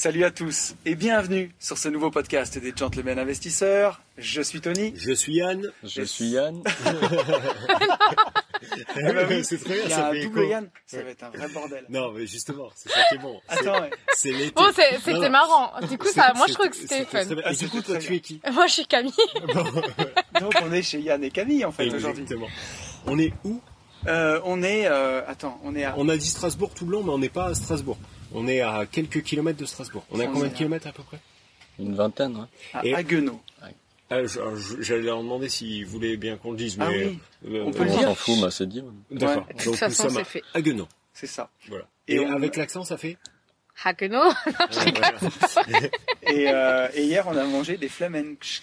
Salut à tous et bienvenue sur ce nouveau podcast des Gentlemen Investisseurs. Je suis Tony. Je suis Yann. Je suis Yann. Bah oui, c'est très bien, Il y a ça un fait double écho. Yann, ça va être un vrai bordel. Non, mais justement, c'est ça qui est bon. C'est- Attends, ouais. C'est l'été. Bon, Non, c'était marrant. Du coup, ça, moi, je trouve que c'était fun. Ah, Et du coup, toi, tu es qui Moi, je suis Camille. donc on est chez Yann et Camille en fait aujourd'hui. Exactement. On est où? Euh, on est, euh, attends, on est à. On a dit Strasbourg tout le long, mais on n'est pas à Strasbourg. On est à quelques kilomètres de Strasbourg. On est à combien de à- kilomètres à peu près? Une vingtaine, ouais. à Et- Haguenau. Ah, J'allais leur demander s'ils voulaient bien qu'on le dise, mais Ah oui, euh, on peut le on dire. s'en fout, bah c'est dit. D'accord. Ouais. De toute Donc nous sommes à fait. Haguenau. C'est ça. Voilà. Et Et, on- avec l'accent, ça fait. Voilà. Et, euh, et hier on a mangé des flamencs.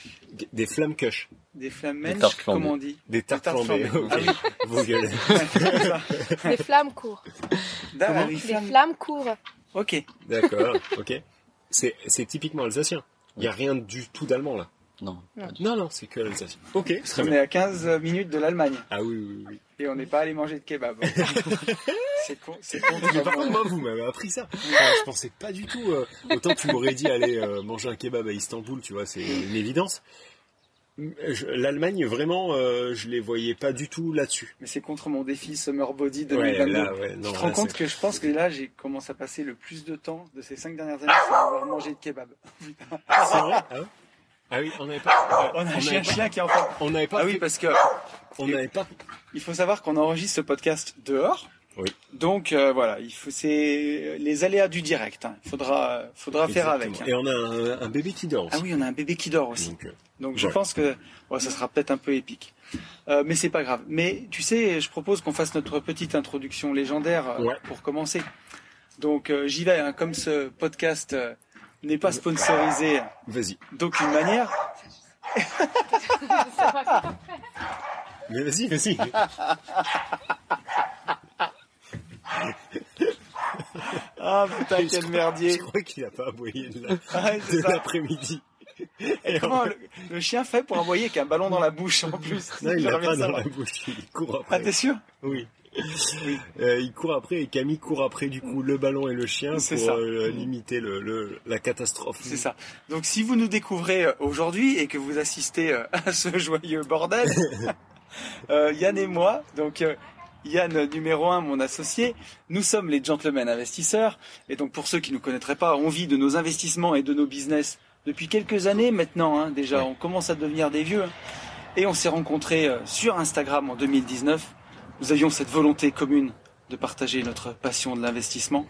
Des flammes kush, Des flamencs, comment on dit? Des tartes tartes flambées. Ah oui. Vos gueules. Des flammes oui, Des flammes. flammes courent. Ok. D'accord, ok. C'est c'est typiquement alsacien. Il n'y a rien du tout d'allemand là. Non. Non. Non, non, c'est que alsacien. Ok, très On bien. est à 15 minutes de l'Allemagne Ah oui, oui, oui. et on n'est pas allé manger de kebab. c'est con, c'est con. Mais par contre, moi, vous m'avez appris ça. Enfin, je pensais pas du tout. euh, autant tu m'aurais dit aller euh, manger un kebab à Istanbul, tu vois, c'est une évidence. Je- L'Allemagne, vraiment, euh, je les voyais pas du tout là-dessus. Mais c'est contre mon défi Summer Body Ouais, 2022. là, ouais, je non. te rends là, compte que je pense que là j'ai commencé à passer le plus de temps de ces 5 dernières années c'est avoir mangé de kebab. C'est vrai? Ah, ouais? Ah oui, on n'avait pas. On a un chien qui est en train. On n'avait pas. Ah oui parce que on n'avait pas. il faut savoir qu'on enregistre ce podcast dehors. Oui. Donc euh, voilà, il faut c'est les aléas du direct. hein. Il faudra faudra faire avec. Hein. Et on a un, un bébé qui dort aussi. Ah oui, on a un bébé qui dort aussi. Donc, euh, Donc je pense que ça sera peut-être un peu épique. Euh, mais c'est pas grave. Mais tu sais, je propose qu'on fasse notre petite introduction légendaire euh, Ouais. pour commencer. Donc euh, j'y vais, hein, comme ce podcast euh, n'est pas sponsorisé vas-y. d'aucune manière. Mais vas-y, vas-y. Ah putain, quel merdier Je crois qu'il a pas aboyé de la- l'après-midi. Et comment le, le chien fait pour envoyer avec un ballon dans la bouche en plus Non, il l'a pas dans la bouche, il court Ah après. t'es sûr? Oui. Euh, il court après et Camille court après du coup le ballon et le chien pour euh, limiter le, le- la catastrophe. C'est ça. Donc si vous nous découvrez euh, aujourd'hui et que vous assistez euh, à ce joyeux bordel, euh, Yann et moi, donc Yann numéro un, mon associé, nous sommes les gentlemen investisseurs. Et donc pour ceux qui ne nous connaîtraient pas, on vit de nos investissements et de nos business depuis quelques années maintenant. hein, déjà, Ouais. on commence à devenir des vieux. hein. Et on s'est rencontrés euh, sur Instagram en 2019. Nous avions cette volonté commune de partager notre passion de l'investissement.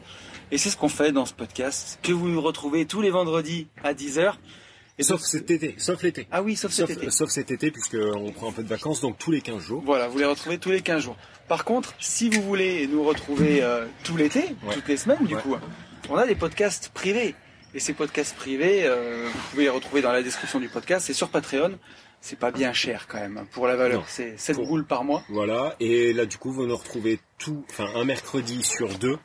Et c'est ce qu'on fait dans ce podcast, que vous nous retrouvez tous les vendredis à 10h. Et Sauf donc- cet été, sauf l'été. Ah oui, sauf Sauf, cet été. sauf cet été puisque on prend un peu de vacances donc tous les 15 jours. Voilà, vous les retrouvez tous les 15 jours. Par contre, si vous voulez nous retrouver euh, tout l'été, Ouais. toutes les semaines du Ouais. coup, on a des podcasts privés. Et ces podcasts privés, euh, vous pouvez les retrouver dans la description du podcast. C'est sur Patreon. C'est pas bien cher quand même hein, pour la valeur. C'est 7 Pour- boules par mois. Voilà, et là du coup vous nous retrouvez tout, enfin un mercredi sur deux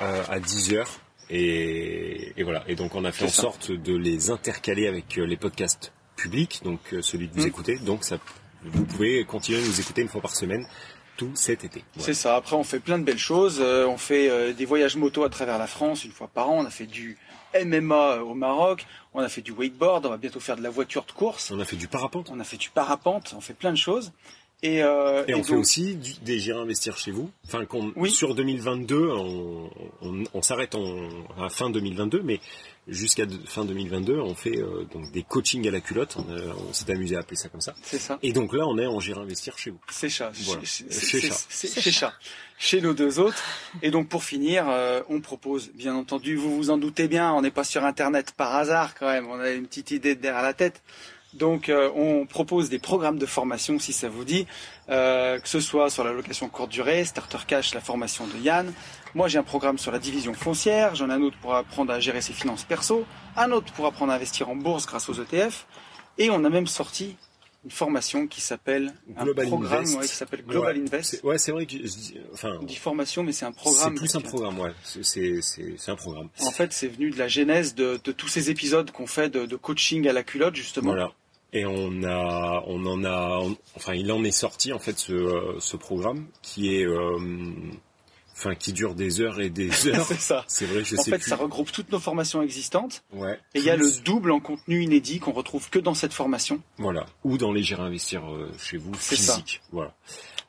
euh, à 10h. Et, et voilà, et donc on a fait en ça. sorte de les intercaler avec euh, les podcasts publics, donc celui que vous Mm. écoutez, donc ça, vous pouvez continuer à nous écouter une fois par semaine tout cet été. C'est ça. Après, on fait plein de belles choses. Euh, on fait euh, des voyages moto à travers la France une fois par an. On a fait du MMA au Maroc. On a fait du wakeboard. On va bientôt faire de la voiture de course. On a fait du parapente. On a fait du parapente. On fait plein de choses. Et, euh, Et on fait aussi du, des J'irai investir chez vous. Enfin, qu'on, Oui. sur 2022, on, on, on s'arrête en, à fin 2022, mais jusqu'à fin 2022, on fait euh, donc des coachings à la culotte. On, a- on s'est amusé à appeler ça comme ça. C'est ça. Et donc là, on est en J'irai investir chez vous. C'est chat. Voilà. Chez, Chez c'est- chat. chez chat. Chez nos deux autres. Et donc pour finir, euh, on propose, bien entendu, vous vous en doutez bien, on n'est pas sur Internet par hasard quand même. On a une petite idée derrière la tête. Donc euh, on propose des programmes de formation si ça vous dit, euh, que ce soit sur la location courte durée, Starter Cash, la formation de Yann. Moi j'ai un programme sur la division foncière, j'en ai un autre pour apprendre à gérer ses finances perso, un autre pour apprendre à investir en bourse grâce aux ETF, et on a même sorti une formation qui s'appelle un Global programme Invest. ouais, qui s'appelle Global Ouais, Invest. c'est- Ouais, c'est vrai que je dis- enfin, On dit formation, mais c'est un c'est programme. plus un programme, ouais. C'est- C'est c'est- c'est un programme. En fait, c'est venu de la genèse de, de tous ces épisodes qu'on fait de, de coaching à la culotte, justement. Voilà. Et on a, on en a, on- enfin, il en est sorti en fait ce, euh, ce programme qui est, euh, enfin, qui dure des heures et des heures. c'est ça. C'est vrai, je En sais fait, plus. ça regroupe toutes nos formations existantes. Ouais. Et il y a le double en contenu inédit qu'on retrouve que dans cette formation. Voilà. Ou dans les gérer investir euh, chez vous C'est ça. physique. Voilà.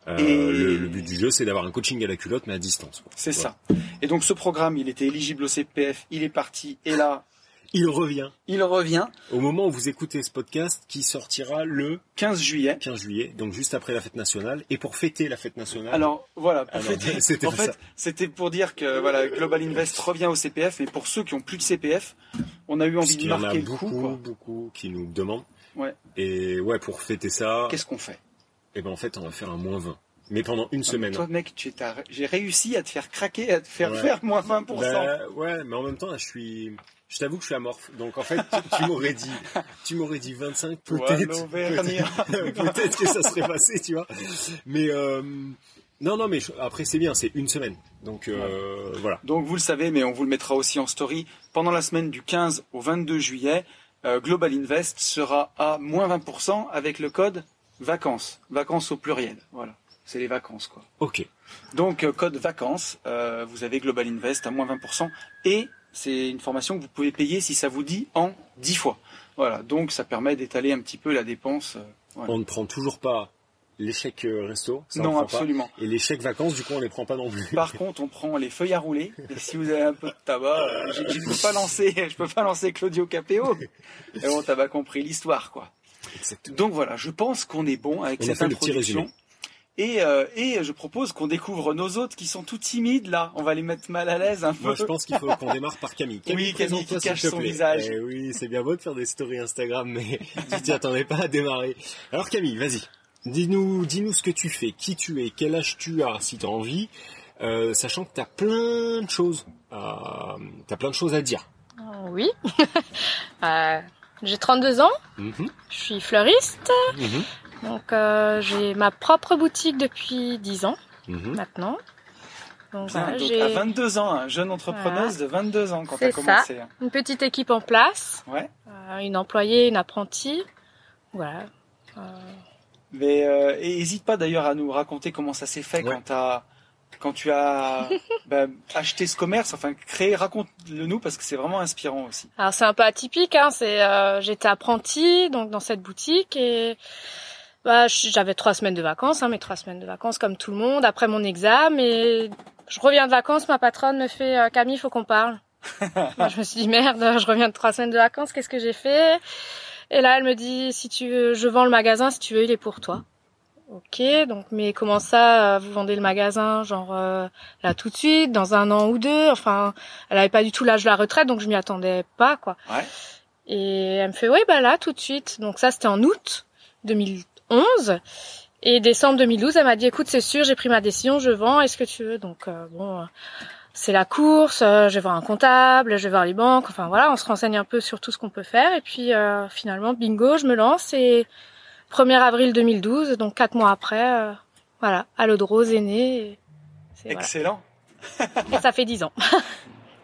Euh, Et- le, le but du jeu, c'est d'avoir un coaching à la culotte, mais à distance. C'est Voilà. ça. Et donc ce programme, il était éligible au CPF, il est parti, et là, Il revient il revient au moment où vous écoutez ce podcast, qui sortira le 15 juillet. 15 juillet, donc juste après la fête nationale, et pour fêter la fête nationale. Alors voilà, pour Alors, fêter- c'était en fait, c'était pour dire que voilà, Global Invest revient au CPF, mais pour ceux qui ont plus de CPF, on a eu envie de qu'il y en a marquer le beaucoup, coup. beaucoup qui nous demandent. Ouais. Et ouais, pour fêter ça, Qu'est-ce qu'on fait? Et ben en fait, on va faire un moins 20. Mais pendant une semaine. Toi, mec, j'ai réussi à te faire craquer, à te faire Ouais. faire moins 20%. Bah, ouais, mais en même temps, là, je suis, je t'avoue que je suis amorphe. Donc en fait, tu, tu m'aurais dit, tu m'aurais dit 25, Toi, peut-être, peut-être, que ça serait passé, tu vois. Mais euh, non, non, mais je- après c'est bien, c'est une semaine. Donc euh, voilà. Donc vous le savez, mais on vous le mettra aussi en story. Pendant la semaine du 15 au 22 juillet, euh, Global Invest sera à moins 20% avec le code vacances. Vacances au pluriel. Voilà. C'est les vacances, quoi. Ok. Donc, euh, code vacances, euh, vous avez Global Invest à moins 20%. Et c'est une formation que vous pouvez payer si ça vous dit en 10 fois. Voilà. Donc, ça permet d'étaler un petit peu la dépense. euh, voilà. On ne prend toujours pas l'échec resto. Ça, on non, prend pas. absolument. Et les chèques vacances, du coup, on les prend pas non plus. Par contre, on prend les feuilles à rouler. Et si vous avez un peu de tabac, je je peux pas lancer, je peux pas lancer Claudio Capéo. Mais bon, t'as pas compris l'histoire, quoi. Exactement. Donc voilà, je pense qu'on est bon avec On a cette fait le petit introduction. résumé. Et, euh, et je propose qu'on découvre nos autres qui sont tout timides là. On va les mettre mal à l'aise un peu. Moi, je pense qu'il faut qu'on démarre par Camille. Oui, Camille qui cache son visage. Eh oui, c'est bien beau de faire des stories Instagram, mais tu t'y attendais pas à démarrer. Alors Camille, vas-y. Dis-nous, dis-nous ce que tu fais, qui tu es, quel âge tu as, si tu as envie, euh, sachant que tu as plein de choses, à, t'as plein de choses à dire. Euh, Oui. Euh, j'ai 32 ans, Mhm, je suis fleuriste, mhm, donc euh, j'ai ma propre boutique depuis 10 ans mhm. maintenant. Donc, Putain, voilà, donc j'ai à 22 ans, hein, jeune entrepreneuse de 22 ans quand C'est t'as commencé. hein. une petite équipe en place, Ouais. euh, une employée, une apprentie. Voilà. Euh, Mais euh, et hésite pas d'ailleurs à nous raconter comment ça s'est fait Ouais. quand tu as bah, acheté ce commerce, enfin créé, raconte-le nous parce que c'est vraiment inspirant aussi. Alors c'est un peu atypique, hein. Euh, j'étais apprentie donc dans cette boutique et bah, j'avais trois semaines de vacances, hein, mes trois semaines de vacances comme tout le monde après mon examen et je reviens de vacances, ma patronne me fait euh, Camille, faut qu'on parle. Moi, je me suis dit merde, je reviens de trois semaines de vacances, qu'est-ce que j'ai fait? Et là elle me dit si tu veux, je vends le magasin, si tu veux il est pour toi. Ok, donc mais comment ça, euh, vous vendez le magasin, genre euh, là tout de suite, dans un an ou deux, enfin elle avait pas du tout l'âge de la retraite, donc je m'y attendais pas, quoi. Ouais. Et elle me fait, oui, bah là, tout de suite. Donc ça, c'était en août 2011. Et décembre 2012, elle m'a dit, écoute, c'est sûr, j'ai pris ma décision, je vends, est-ce que tu veux? Donc, euh, bon, euh, c'est la course, euh, je vais voir un comptable, je vais voir les banques, enfin voilà, on se renseigne un peu sur tout ce qu'on peut faire. Et puis, euh, finalement, bingo, je me lance. Et 1er avril 2012, donc quatre mois après, euh, voilà, à l'eau de rose est né. Et, c'est- voilà. Excellent. Et ça fait dix ans.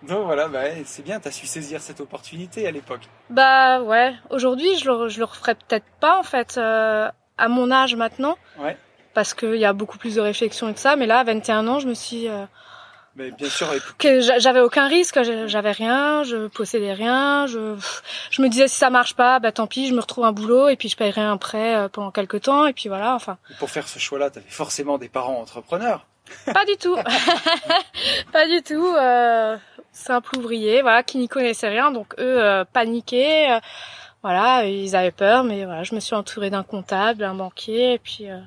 Donc voilà, bah, c'est bien, t'as su saisir cette opportunité à l'époque. Bah ouais, aujourd'hui je le, je le referais peut-être pas en fait euh, à mon âge maintenant. Ouais. Parce qu'il y a beaucoup plus de réflexion et de ça, mais là à 21 ans je me suis... euh, Mais bien sûr, que j'a- j'avais aucun risque, j'avais rien, je possédais rien, je, je me disais si ça marche pas, bah tant pis, je me retrouve un boulot et puis je paierai un prêt euh, pendant quelques temps et puis voilà, enfin pour faire ce choix-là, t'avais forcément des parents entrepreneurs. pas du tout, pas du tout, euh, simple ouvrier, voilà, qui n'y connaissaient rien, donc eux euh, paniquaient, euh, voilà, ils avaient peur, mais voilà, je me suis entourée d'un comptable, d'un banquier et puis euh,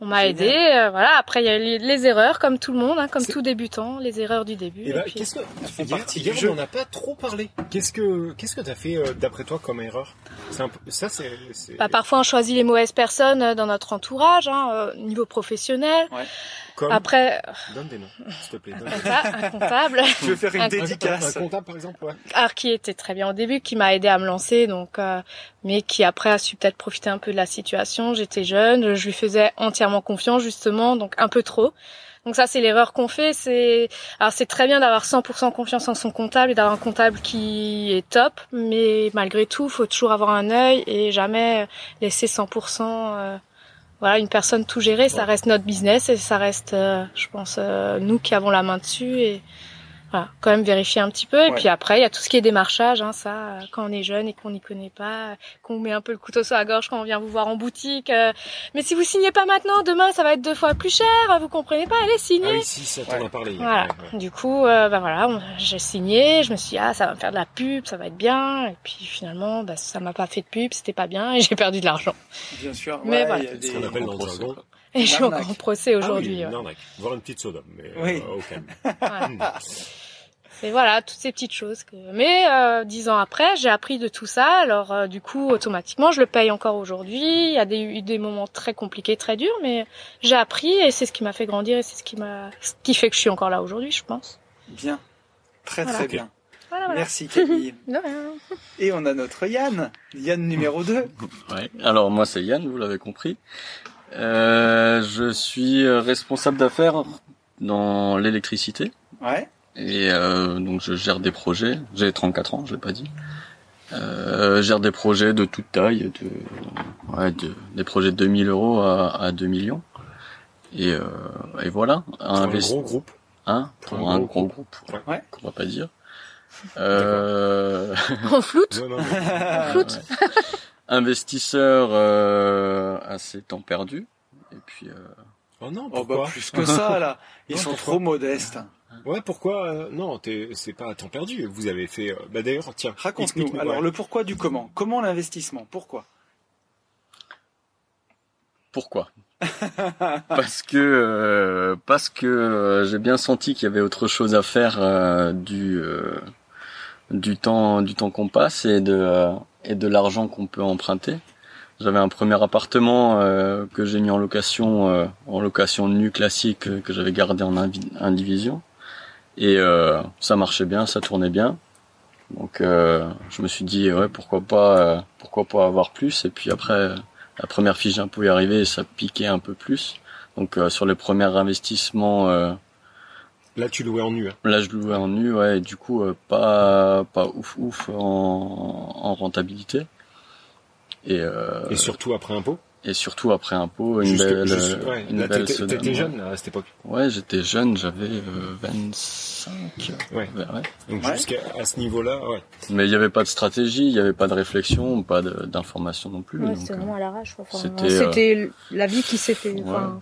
On m'a aidé, euh, voilà. Après, il y a eu les, erreurs, comme tout le monde, hein, comme tout débutant, les erreurs du début. Et et bah, puis- qu'est-ce que hier, hier, du jeu. on n'en a pas trop parlé. Qu'est-ce que qu'est-ce que t'as fait euh, d'après toi comme erreur? C'est un peu ça c'est c'est Bah, parfois, on choisit les mauvaises personnes euh, dans notre entourage, hein, euh, niveau professionnel. Comme Après, donne des noms s'il te plaît. un Donne comptable, un comptable Je vais faire une Un- Un- dédicace. Un, comptable par exemple, ouais. alors, qui était très bien au début, qui m'a aidé à me lancer, donc, euh, mais qui après a su peut-être profiter un peu de la situation. J'étais jeune, je lui faisais entièrement confiance justement, donc un peu trop. Donc ça, c'est l'erreur qu'on fait. C'est alors c'est très bien d'avoir 100% confiance en son comptable et d'avoir un comptable qui est top, mais malgré tout, faut toujours avoir un œil et jamais laisser 100%. euh, voilà, une personne tout gérer. Ça reste notre business et ça reste, euh, je pense, euh, nous qui avons la main dessus et voilà, quand même vérifier un petit peu. Et puis après, il y a tout ce qui est démarchage, hein, ça, euh, quand on est jeune et qu'on n'y connaît pas, qu'on met un peu le couteau sur la gorge quand on vient vous voir en boutique. euh, mais si vous signez pas maintenant, demain ça va être deux fois plus cher. Vous comprenez pas Allez, signez. Ah oui, si, ça t'en Ouais. a parlé. hier. Voilà. Ouais, ouais. Du coup, euh, bah voilà, j'ai signé. Je me suis dit, ah, ça va me faire de la pub, ça va être bien. Et puis finalement, bah, ça m'a pas fait de pub, c'était pas bien et j'ai perdu de l'argent. Bien sûr. Mais ouais, voilà. il y a Ce des- qu'on appelle dans le procès, jargon. quoi. Et je suis en procès Ah aujourd'hui. oui, ouais. une arnaque. Voir une petite soda, mais Oui. euh. Et voilà, toutes ces petites choses. Que... Mais euh, dix ans après, j'ai appris de tout ça. Alors euh, du coup, automatiquement, je le paye encore aujourd'hui. Il y a des, eu des moments très compliqués, très durs, mais j'ai appris et c'est ce qui m'a fait grandir et c'est ce qui m'a, ce qui fait que je suis encore là aujourd'hui, je pense. Bien. Très Voilà. très bien. Voilà, voilà. Merci Camille. De rien. Et on a notre Yann. Yann numéro 2. Ouais. Alors moi c'est Yann, vous l'avez compris. Euh, je suis responsable d'affaires dans l'électricité Ouais. Et euh, donc je gère des projets. J'ai 34 ans, je l'ai pas dit. Euh, je gère des projets de toute taille, de, ouais, de- des projets de 2000 euros à, à 2 millions. Et, euh, et voilà. Pour un Investi- gros groupe. Hein, Pour pour un un gros gros groupe, Ouais. Ouais. qu'on va pas dire. Euh, On floute. Non, non, non. Floute. investisseur euh, à ses temps perdus. Et puis, euh, Oh non, Oh pourquoi? bah plus que ça là. Ils Non, sont pourquoi? trop modestes. Ouais, pourquoi euh, Non, t'es- c'est pas à temps perdu. Vous avez fait. euh, Bah d'ailleurs, tiens. Raconte-nous. Alors ouais. le pourquoi du comment. Comment l'investissement Pourquoi? Pourquoi? Parce que euh, parce que euh, j'ai bien senti qu'il y avait autre chose à faire euh, du euh, du temps du temps qu'on passe et de euh, et de l'argent qu'on peut emprunter. J'avais un premier appartement euh, que j'ai mis en location euh, en location nue classique euh, que j'avais gardé en invi- indivision et euh, ça marchait bien, ça tournait bien. Donc euh, je me suis dit ouais pourquoi pas euh, pourquoi pas avoir plus et puis après la première fiche d'impôt est arrivée et ça piquait un peu plus. Donc euh, sur les premiers investissements euh, Là, tu louais en nu. hein. Là, je louais en nu, ouais, et du coup, euh, pas, pas ouf ouf en, en rentabilité. Et, euh, Et surtout après impôt? Et surtout après impôt, une belle, juste- euh, ouais. une Là, belle t'étais- jeune là, à cette époque. Ouais, j'étais jeune, j'avais euh, 25. Ouais. ouais. Donc Ouais. jusqu'à à ce niveau-là, ouais. Mais il n'y avait pas de stratégie, il n'y avait pas de réflexion, pas d'information non plus. Ouais, c'était euh, vraiment à l'arrache. Enfin, c'était, c'était la vie qui ouais. Enfin,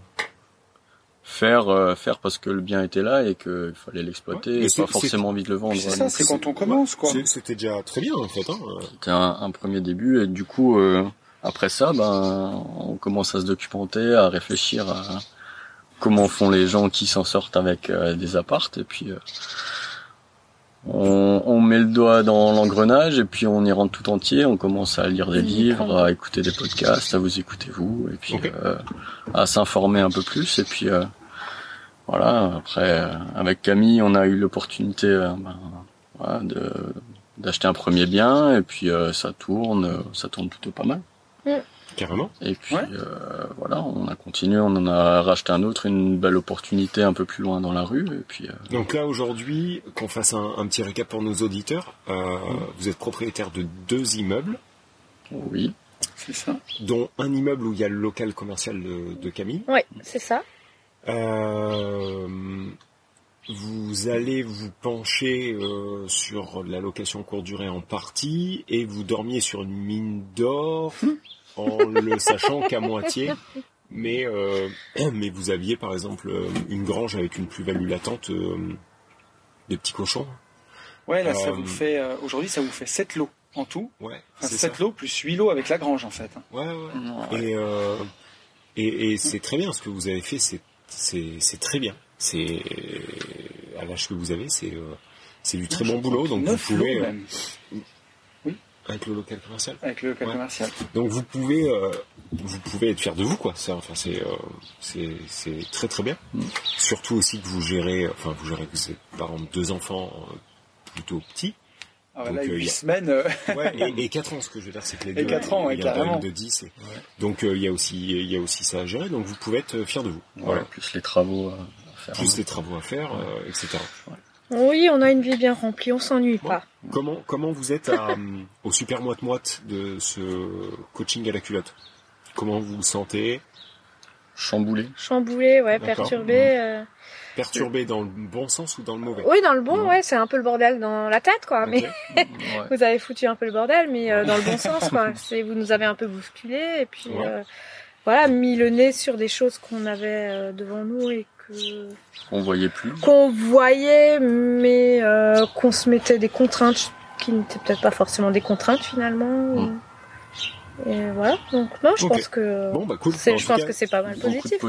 faire, euh, faire parce que le bien était là et qu'il fallait l'exploiter Ouais. et pas forcément envie de le vendre. C'est ça, c'est quand on commence quoi. C'était déjà très bien en fait. Hein. euh. C'était un, un premier début et du coup euh, après ça ben on commence à se documenter, à réfléchir à comment font les gens qui s'en sortent avec euh, des appartes. Et puis euh, on, on met le doigt dans l'engrenage et puis on y rentre tout entier, on commence à lire des livres, à écouter des podcasts, à vous écouter vous et puis euh, à s'informer un peu plus. Et puis euh, voilà après euh, avec Camille on a eu l'opportunité euh, ben, voilà, de d'acheter un premier bien. Et puis euh, ça tourne ça tourne plutôt pas mal Carrément. et puis Ouais. euh, voilà on a continué on en a racheté un autre une belle opportunité un peu plus loin dans la rue et puis euh, Donc là aujourd'hui, qu'on fasse un, un petit récap pour nos auditeurs. euh, Vous êtes propriétaire de deux immeubles, oui C'est ça. dont un immeuble où il y a le local commercial de, de Camille. ouais, c'est ça. Vous allez vous pencher euh, sur la location courte durée en partie et vous dormiez sur une mine d'or en le sachant qu'à moitié. Mais, euh, mais vous aviez par exemple euh, une grange avec une plus-value latente euh, des petits cochons. Ouais, là ça vous fait euh, aujourd'hui ça vous fait 7 lots en tout. Ouais, Enfin, c'est 7 ça. lots plus 8 lots avec la grange en fait. Ouais, ouais. Et, euh, Et, et c'est très bien ce que vous avez fait, c'est c'est c'est très bien. C'est à l'âge que vous avez, c'est euh, c'est du très bon boulot. Donc vous pouvez euh, même, avec le local commercial. avec le local Ouais. commercial. Donc vous pouvez euh, vous pouvez être fier de vous quoi. Ça, enfin c'est euh, c'est c'est très très bien. Mm. Surtout aussi que vous gérez, enfin vous gérez, vous êtes par exemple deux enfants euh, plutôt petits. Ah, Donc, là, euh, 8 il y a- semaines, euh, Ouais, et, et 4 ans, ce que je veux dire, c'est que les Et deux, quatre ans, ouais, il y a carrément. de 10. et- Donc euh, il y a aussi il y a aussi ça à gérer, donc vous pouvez être fier de vous. Voilà, Voilà. plus les travaux euh, faire. Plus les travaux à faire, euh, etc. Oui, on a une vie bien remplie, on s'ennuie pas. Comment comment vous êtes à, euh, au super moite moite de ce coaching à la culotte? Comment vous vous sentez? Chamboulé. Chamboulé, ouais, perturbé. euh. Perturbé dans le bon sens ou dans le mauvais? Oui, dans le bon, ouais, c'est un peu le bordel dans la tête, quoi. Mais. Ouais. vous avez foutu un peu le bordel, mais euh, dans le bon sens, quoi. C'est vous nous avez un peu bousculé et puis Ouais. euh, voilà, mis le nez sur des choses qu'on avait euh, devant nous et que On voyait plus. qu'on voyait, mais euh, qu'on se mettait des contraintes qui n'étaient peut-être pas forcément des contraintes finalement. Mm. Et voilà. Donc non, je pense que Bon bah cool. c'est, je pense cas, que c'est pas mal positif.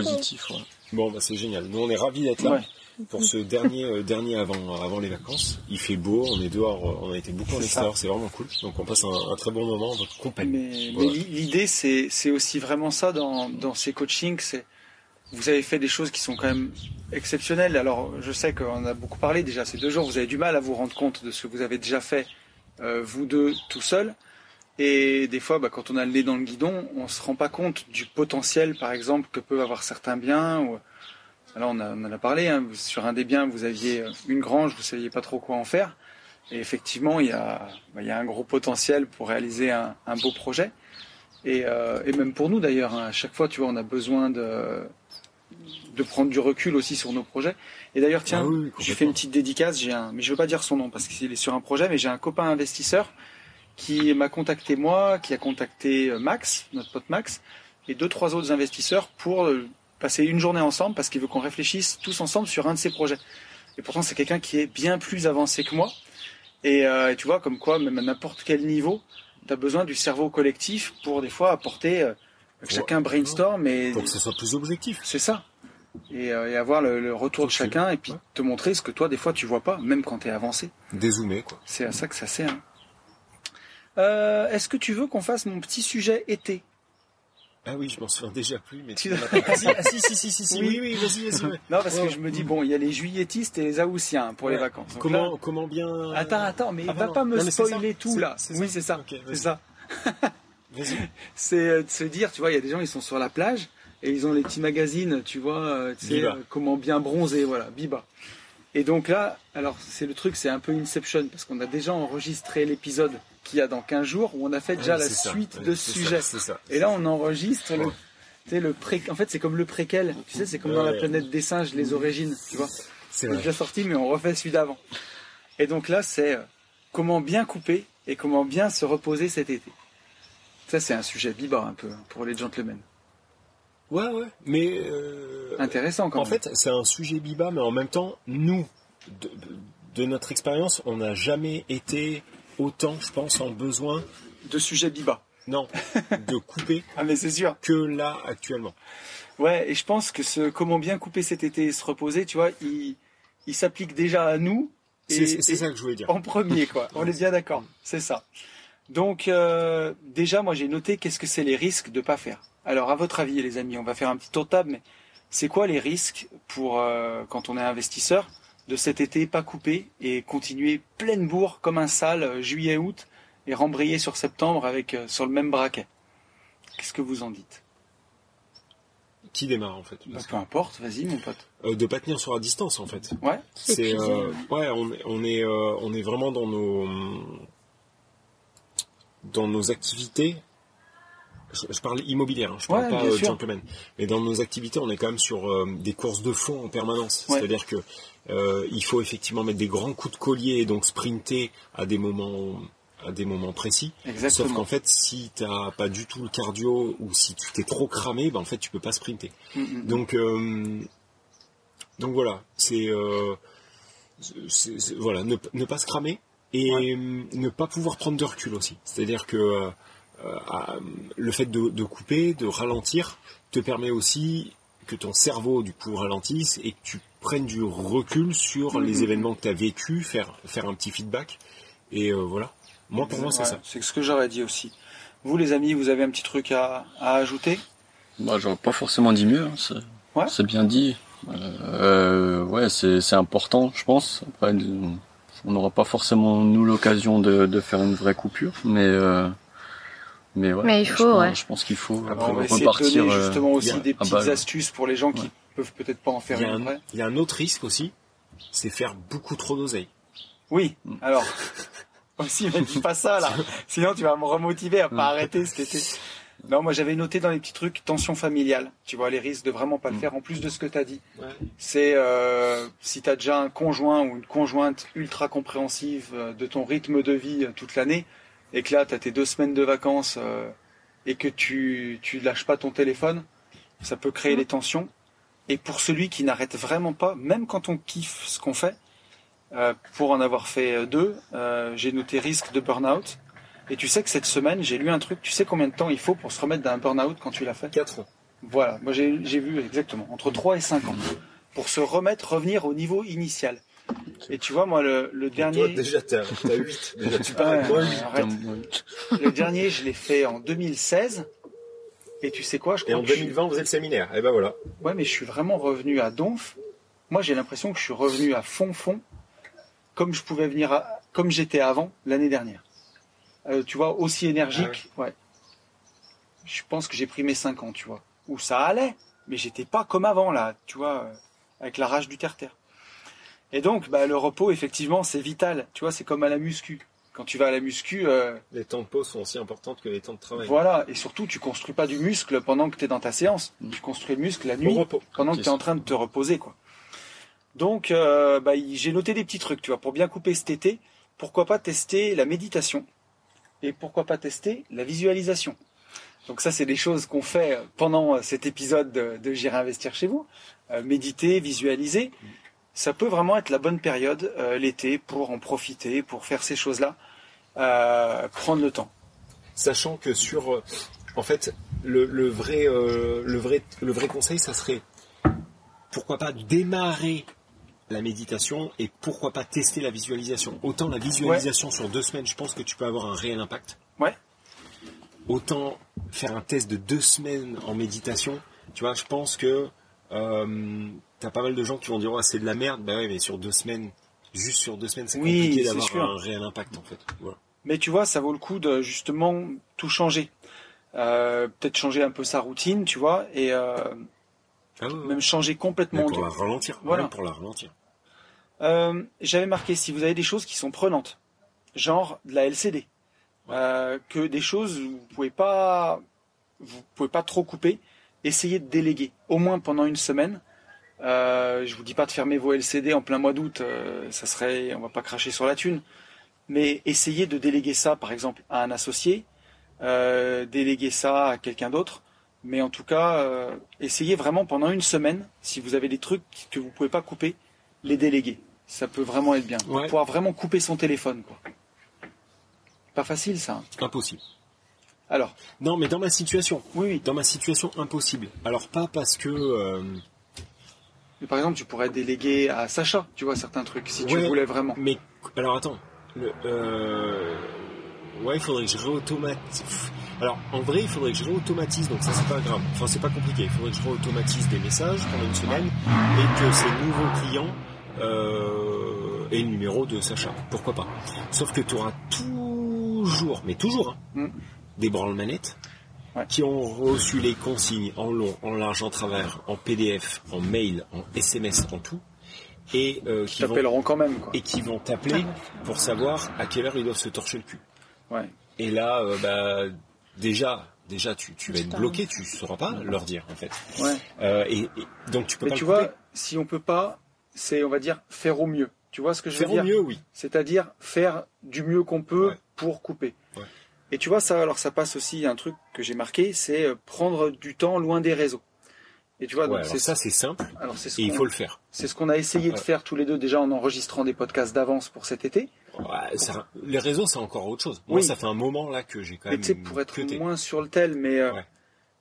ouais. Bon bah c'est génial. Nous on est ravis d'être là Ouais. pour ce dernier euh, dernier avant avant les vacances. Il fait beau, on est dehors, on a été beaucoup en extérieur, c'est vraiment cool. Donc on passe un, un très bon moment en votre compagnie. Mais, Voilà. l'idée, c'est, c'est aussi vraiment ça dans, dans ces coachings. C'est, vous avez fait des choses qui sont quand même exceptionnelles. Alors, je sais qu'on a beaucoup parlé déjà ces deux jours. Vous avez du mal à vous rendre compte de ce que vous avez déjà fait, euh, vous deux, tout seuls. Et des fois, bah, quand on a le nez dans le guidon, on se rend pas compte du potentiel, par exemple, que peuvent avoir certains biens. Alors, on, a, on en a parlé. Hein. Sur un des biens, vous aviez une grange, vous saviez pas trop quoi en faire. Et effectivement, il y a, bah, un gros potentiel pour réaliser un, beau projet. Et, euh, et même pour nous d'ailleurs, hein, à chaque fois, tu vois, on a besoin de, de prendre du recul aussi sur nos projets. Et d'ailleurs, tiens, Ah oui, j'ai fait une petite dédicace. J'ai un, mais je veux pas dire son nom parce qu'il est sur un projet, mais j'ai un copain investisseur qui m'a contacté moi, qui a contacté euh, Max, notre pote Max, et deux trois autres investisseurs pour euh, passer une journée ensemble parce qu'il veut qu'on réfléchisse tous ensemble sur un de ses projets. Et pourtant, c'est quelqu'un qui est bien plus avancé que moi. Et, euh, et tu vois, comme quoi, même à n'importe quel niveau, tu as besoin du cerveau collectif pour des fois apporter euh, que chacun brainstorm et Pour que ce soit plus objectif. c'est ça. Et, euh, et avoir le, le retour de chacun et puis ouais. te montrer ce que toi, des fois, tu vois pas, même quand tu es avancé. Dézoomer quoi. C'est à ça que ça sert. Euh, Est-ce que tu veux qu'on fasse mon petit sujet été? Ah oui, je m'en souviens déjà plus, mais Tu- Ah si, ah si, si, si, si, Oui. vas-y, vas-y. Non, parce que je me dis, bon, il y a les juilletistes et les aoussiens pour les vacances. Comment, comment bien. Attends, attends, mais Ah, va pas me spoiler tout là. Oui, c'est ça. C'est ça. Vas-y. C'est euh, de se dire, tu vois, il y a des gens, ils sont sur la plage et ils ont les petits magazines, tu vois, euh, tu sais, Biba. euh, comment bien bronzer, voilà, Biba. Et donc là, alors c'est le truc, c'est un peu Inception parce qu'on a déjà enregistré l'épisode qu'il y a dans 15 jours où on a fait déjà la c'est ça. suite de c'est ce sujet. C'est ça. Et là, on enregistre le, tu sais, le pré... En fait, c'est comme le préquel. Tu sais, c'est comme dans la planète des singes, les origines, tu vois. C'est C'est déjà sorti, mais on refait celui d'avant. Et donc là, c'est euh, comment bien couper et comment bien se reposer cet été. Ça, c'est un sujet biba un peu hein, pour les gentlemen. Ouais, ouais. Mais. euh, Intéressant quand En même. fait, c'est un sujet biba, mais en même temps, nous, de, de notre expérience, on n'a jamais été autant, je pense, en besoin, de sujet biba. non, de couper Ah, mais c'est sûr. que là actuellement. Ouais, et je pense que ce comment bien couper cet été et se reposer, tu vois, il, il s'applique déjà à nous. C'est ça que je voulais dire. En premier, quoi. On est bien d'accord. C'est ça. Donc, euh, déjà, moi, j'ai noté qu'est-ce que c'est les risques de pas faire. Alors, à votre avis, les amis, on va faire un petit tour de table, mais c'est quoi les risques pour, euh, quand on est investisseur, de cet été pas couper et continuer pleine bourre comme un sale euh, juillet-août et rembrayer sur septembre avec euh, sur le même braquet? Qu'est-ce que vous en dites? Qui démarre en fait? Bah, Peu importe, vas-y, mon pote. euh, De pas tenir sur la distance en fait. Ouais. C'est euh, ouais, on, est- on est euh, on est vraiment dans nos dans nos activités. Je, je parle immobilière, hein, je parle Ouais, pas euh, gentleman. Mais dans nos activités, on est quand même sur euh, des courses de fond en permanence. Ouais. C'est-à-dire que euh, il faut effectivement mettre des grands coups de collier et donc sprinter à des moments à des moments précis. Sauf qu'en fait, si t'as pas du tout le cardio ou si tu t'es trop cramé, ben en fait tu peux pas sprinter. Mm. Donc, donc voilà, c'est, voilà, ne, ne pas se cramer et Ouais. euh, ne pas pouvoir prendre de recul aussi. C'est-à-dire que euh, le fait de, de, couper, de ralentir, te permet aussi que ton cerveau du coup ralentisse et que tu prennes du recul sur les mhm. événements que tu as vécu, faire faire un petit feedback et euh, voilà. Moi pour moi c'est ça. C'est ce que j'aurais dit aussi. Vous les amis, vous avez un petit truc à, à ajouter? Bah, j'aurais pas forcément dit mieux. Hein. C'est bien dit. Euh, ouais, c'est important, je pense. Après, on n'aura pas forcément nous l'occasion de, de, faire une vraie coupure, mais euh, mais, ouais, mais il faut, je pense, Je pense qu'il faut Après, on va repartir. De donner justement aussi des petites astuces pour les gens qui peuvent peut-être pas en faire il une Il y a un autre risque aussi, c'est faire beaucoup trop d'oseille. Oui. Mm. Alors, aussi, mais dis pas ça là. Sinon, tu vas me remotiver à pas arrêter cet été. Non, moi j'avais noté dans les petits trucs tension familiale. Tu vois les risques de vraiment pas le mm. faire. En plus de ce que tu as dit, ouais. c'est euh, si tu as déjà un conjoint ou une conjointe ultra compréhensive euh, de ton rythme de vie euh, toute l'année, et que là tu as tes deux semaines de vacances euh, et que tu tu lâches pas ton téléphone, ça peut créer mm. des tensions. Et pour celui qui n'arrête vraiment pas, même quand on kiffe ce qu'on fait, euh, pour en avoir fait deux, euh, j'ai noté risque de burn-out. Et tu sais que cette semaine, j'ai lu un truc, tu sais combien de temps il faut pour se remettre d'un burn-out quand tu l'as fait 4 ans. Voilà, moi j'ai vu exactement, entre 3 et 5 ans. Pour se remettre, revenir au niveau initial. Et tu vois, moi, le, le dernier... Toi, déjà, t'as 8. Déjà, tu parles moi 8. Le dernier, je l'ai fait en 2016. Et tu sais quoi je crois Et en 2020, vous êtes séminaire. Et ben voilà. Ouais, mais je suis vraiment revenu à Donf. Moi, j'ai l'impression que je suis revenu à fond, fond comme je pouvais venir, comme j'étais avant l'année dernière. Euh, tu vois, aussi énergique, ah ouais. Je pense que j'ai pris mes 5 ans, tu vois. Où ça allait, mais j'étais pas comme avant là, tu vois, euh, avec la rage du terre-terre. Et donc, bah, le repos, effectivement, c'est vital. Tu vois, c'est comme à la muscu. Quand tu vas à la muscu, euh, les temps de pause sont aussi importants que les temps de travail. Voilà, et surtout, tu construis pas du muscle pendant que tu es dans ta séance. Tu construis le muscle la nuit, pendant que tu es en train de te reposer, quoi. Donc, euh, bah, j'ai noté des petits trucs, tu vois, pour bien couper cet été. Pourquoi pas tester la méditation et pourquoi pas tester la visualisation. Donc ça, c'est des choses qu'on fait pendant cet épisode de, J'irai investir chez vous. Euh, méditer, visualiser, ça peut vraiment être la bonne période euh, l'été pour en profiter, pour faire ces choses-là, prendre le temps. Sachant que sur, en fait, le vrai, le vrai, le vrai conseil, ça serait pourquoi pas démarrer la méditation et pourquoi pas tester la visualisation. Autant la visualisation sur deux semaines, je pense que tu peux avoir un réel impact. Ouais. Autant faire un test de deux semaines en méditation, tu vois, je pense que euh, t'as pas mal de gens qui vont dire oh, c'est de la merde, bah ouais, mais sur deux semaines, juste sur deux semaines, c'est compliqué d'avoir un réel impact en fait. Mais tu vois, ça vaut le coup de justement tout changer. Euh, peut-être changer un peu sa routine, tu vois, et euh, ah même changer complètement. pour la ralentir. Voilà. pour la ralentir. Euh, j'avais marqué si vous avez des choses qui sont prenantes, genre de la LCD, euh, que des choses où vous pouvez pas, vous pouvez pas trop couper, essayez de déléguer, au moins pendant une semaine. Euh, je vous dis pas de fermer vos LCD en plein mois d'août, euh, ça serait, on va pas cracher sur la thune, mais essayez de déléguer ça, par exemple, à un associé, euh, déléguer ça à quelqu'un d'autre. Mais en tout cas, essayez vraiment pendant une semaine, si vous avez des trucs que vous pouvez pas couper, les déléguer. Ça peut vraiment être bien. Pour pouvoir vraiment couper son téléphone. Quoi. Pas facile ça. Hein. Impossible. Alors Non, mais dans ma situation. Oui, oui. Dans ma situation, impossible. Alors pas parce que... Euh, mais par exemple, tu pourrais déléguer à Sacha, tu vois, certains trucs, si tu voulais vraiment. Mais alors attends. euh... Ouais, il faudrait que je réautomatise alors, en vrai, il faudrait que je réautomatise, donc ça c'est pas grave. Enfin, c'est pas compliqué. Il faudrait que je réautomatise des messages pendant une semaine et que ces nouveaux clients euh, aient le numéro de Sacha. Pourquoi pas Sauf que tu auras toujours, mais toujours, hein, mm. des branles-manettes qui ont reçu les consignes en long, en large, en travers, en PDF, en mail, en SMS, en tout. Et euh, qui t'appelleront quand même. Quoi. Et qui vont t'appeler pour savoir à quelle heure ils doivent se torcher le cul. Ouais. Et là, euh, bah déjà, déjà tu, tu vas être bloqué, tu sauras pas leur dire en fait. Ouais. Euh, et, donc tu peux Mais tu vois, si on peut pas, c'est on va dire faire au mieux. Tu vois ce que je veux dire Faire au mieux, oui. C'est-à-dire faire du mieux qu'on peut pour couper. Ouais. Et tu vois ça, alors ça passe aussi un truc que j'ai marqué, c'est euh, prendre du temps loin des réseaux. Et tu vois, donc c'est ça, c'est simple. Alors c'est ce et il faut le faire. C'est ce qu'on a essayé de faire tous les deux déjà en enregistrant des podcasts d'avance pour cet été. Ouais, ça- les réseaux, c'est encore autre chose. Moi, Oui. ça fait un moment là que j'ai quand Mais même. tu sais, pour être cuté. moins sur le tel, mais euh, Ouais.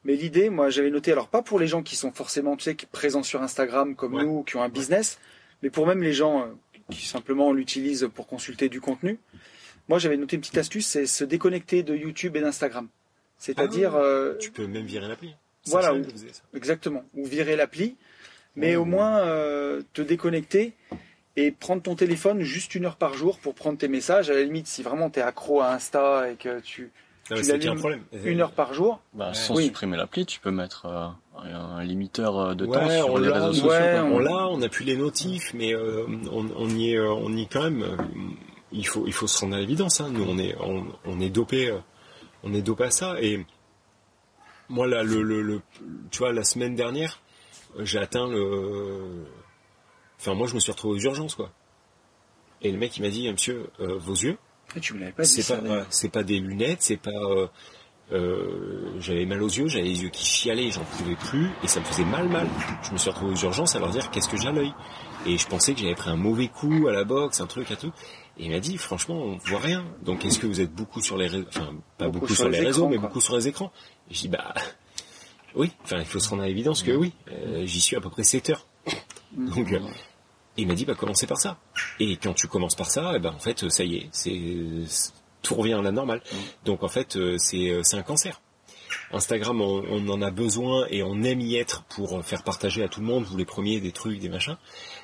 Mais l'idée, moi, j'avais noté, alors pas pour les gens qui sont forcément, tu sais, qui présents sur Instagram comme Ouais. nous, qui ont un business, mais pour même les gens euh, qui simplement l'utilisent pour consulter du contenu. Moi, j'avais noté une petite astuce, c'est se déconnecter de YouTube et d'Instagram. C'est-à-dire, Ah. euh, Tu peux même virer l'appli. Voilà, ou- ça. exactement, ou virer l'appli, mais Ouais, au ouais. moins euh, te déconnecter et prendre ton téléphone juste une heure par jour pour prendre tes messages. À la limite, si vraiment tu es accro à Insta et que tu Tu un l'allumes problème. une heure par jour, Bah, Ouais. sans Oui. supprimer l'appli, tu peux mettre euh, un limiteur euh, de Ouais, temps sur on les l'a, réseaux sociaux. Ouais. On l'a, on a pu les notifs, mais euh, on, on y est, euh, on y est quand même. euh, Il faut, il faut se rendre à l'évidence. Hein. Nous, on est, on, on est dopé, euh, on est dopé à ça. Et moi, là, le, le, le- tu vois, la semaine dernière, euh, j'ai atteint le. Enfin, moi, je me suis retrouvé aux urgences, quoi. Et le mec, il m'a dit, Monsieur, euh, vos yeux, Ah, tu me l'avais pas dit c'est pas, ouais, pas des lunettes, c'est pas. euh, euh, j'avais mal aux yeux, j'avais les yeux qui chialaient, j'en pouvais plus, et ça me faisait mal, mal. Je me suis retrouvé aux urgences à leur dire qu'est-ce que j'ai à l'œil? Et je pensais que j'avais pris un mauvais coup à la boxe, un truc à tout. Et il m'a dit, franchement, on voit rien. Donc est-ce que vous êtes beaucoup sur les réseaux, enfin, pas beaucoup, sur, les, réseaux, écrans, mais quoi. beaucoup sur les écrans. Et je dis, bah, oui, enfin, il faut se rendre à l'évidence que oui, euh, j'y suis à peu près 7 heures. Donc, euh, il m'a dit, bah, commencez par ça. Et quand tu commences par ça, eh ben, en fait, ça y est, c'est, tout revient à la normale. Donc, en fait, euh, c'est, euh, c'est un cancer. Instagram, on, on en a besoin et on aime y être pour faire partager à tout le monde, vous les premiers, des trucs, des machins.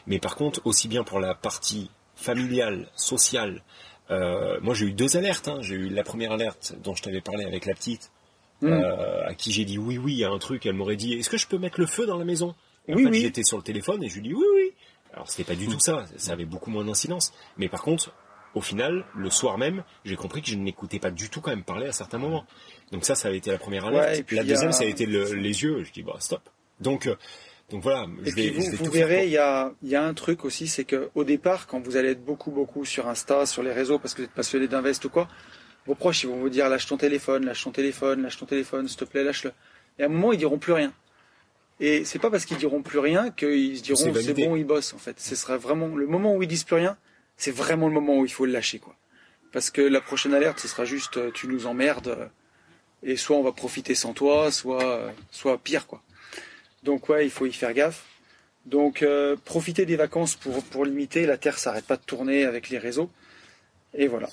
Mais par contre, aussi bien pour la partie familiale, sociale, euh, moi j'ai eu deux alertes. Hein. J'ai eu la première alerte dont je t'avais parlé avec la petite, Mm. euh, à qui j'ai dit oui, oui, a un truc. Elle m'aurait dit, est-ce que je peux mettre le feu dans la maison? Et Oui, en fait, oui. j'étais sur le téléphone et je lui dis oui, oui. Alors c'était pas du tout ça. Ça avait beaucoup moins d'incidence. Mais par contre, au final, le soir même, j'ai compris que je n'écoutais pas du tout quand même parler à certains moments. Donc ça, ça avait été la première alerte. Ouais, et puis la a- deuxième, ça a été le- les yeux. Je dis bah stop. Donc, euh, donc voilà. Et je puis vais, vous, je vais vous tout verrez, il y a, il y a un truc aussi, c'est que au départ, quand vous allez être beaucoup, beaucoup sur Insta, sur les réseaux, parce que vous êtes passionné d'invest ou quoi, vos proches, ils vont vous dire lâche ton téléphone, lâche ton téléphone, lâche ton téléphone, s'il te plaît, lâche-le. Et à un moment, ils diront plus rien. Et c'est pas parce qu'ils diront plus rien qu'ils se diront c'est bon, ils bossent en fait. Ce sera vraiment le moment où ils disent plus rien, c'est vraiment le moment où il faut le lâcher quoi. Parce que la prochaine alerte, ce sera juste euh, tu nous emmerdes euh, et soit on va profiter sans toi, soit euh, soit pire quoi. Donc ouais, il faut y faire gaffe. Donc euh, profitez des vacances pour pour limiter. La Terre s'arrête pas de tourner avec les réseaux. Et voilà.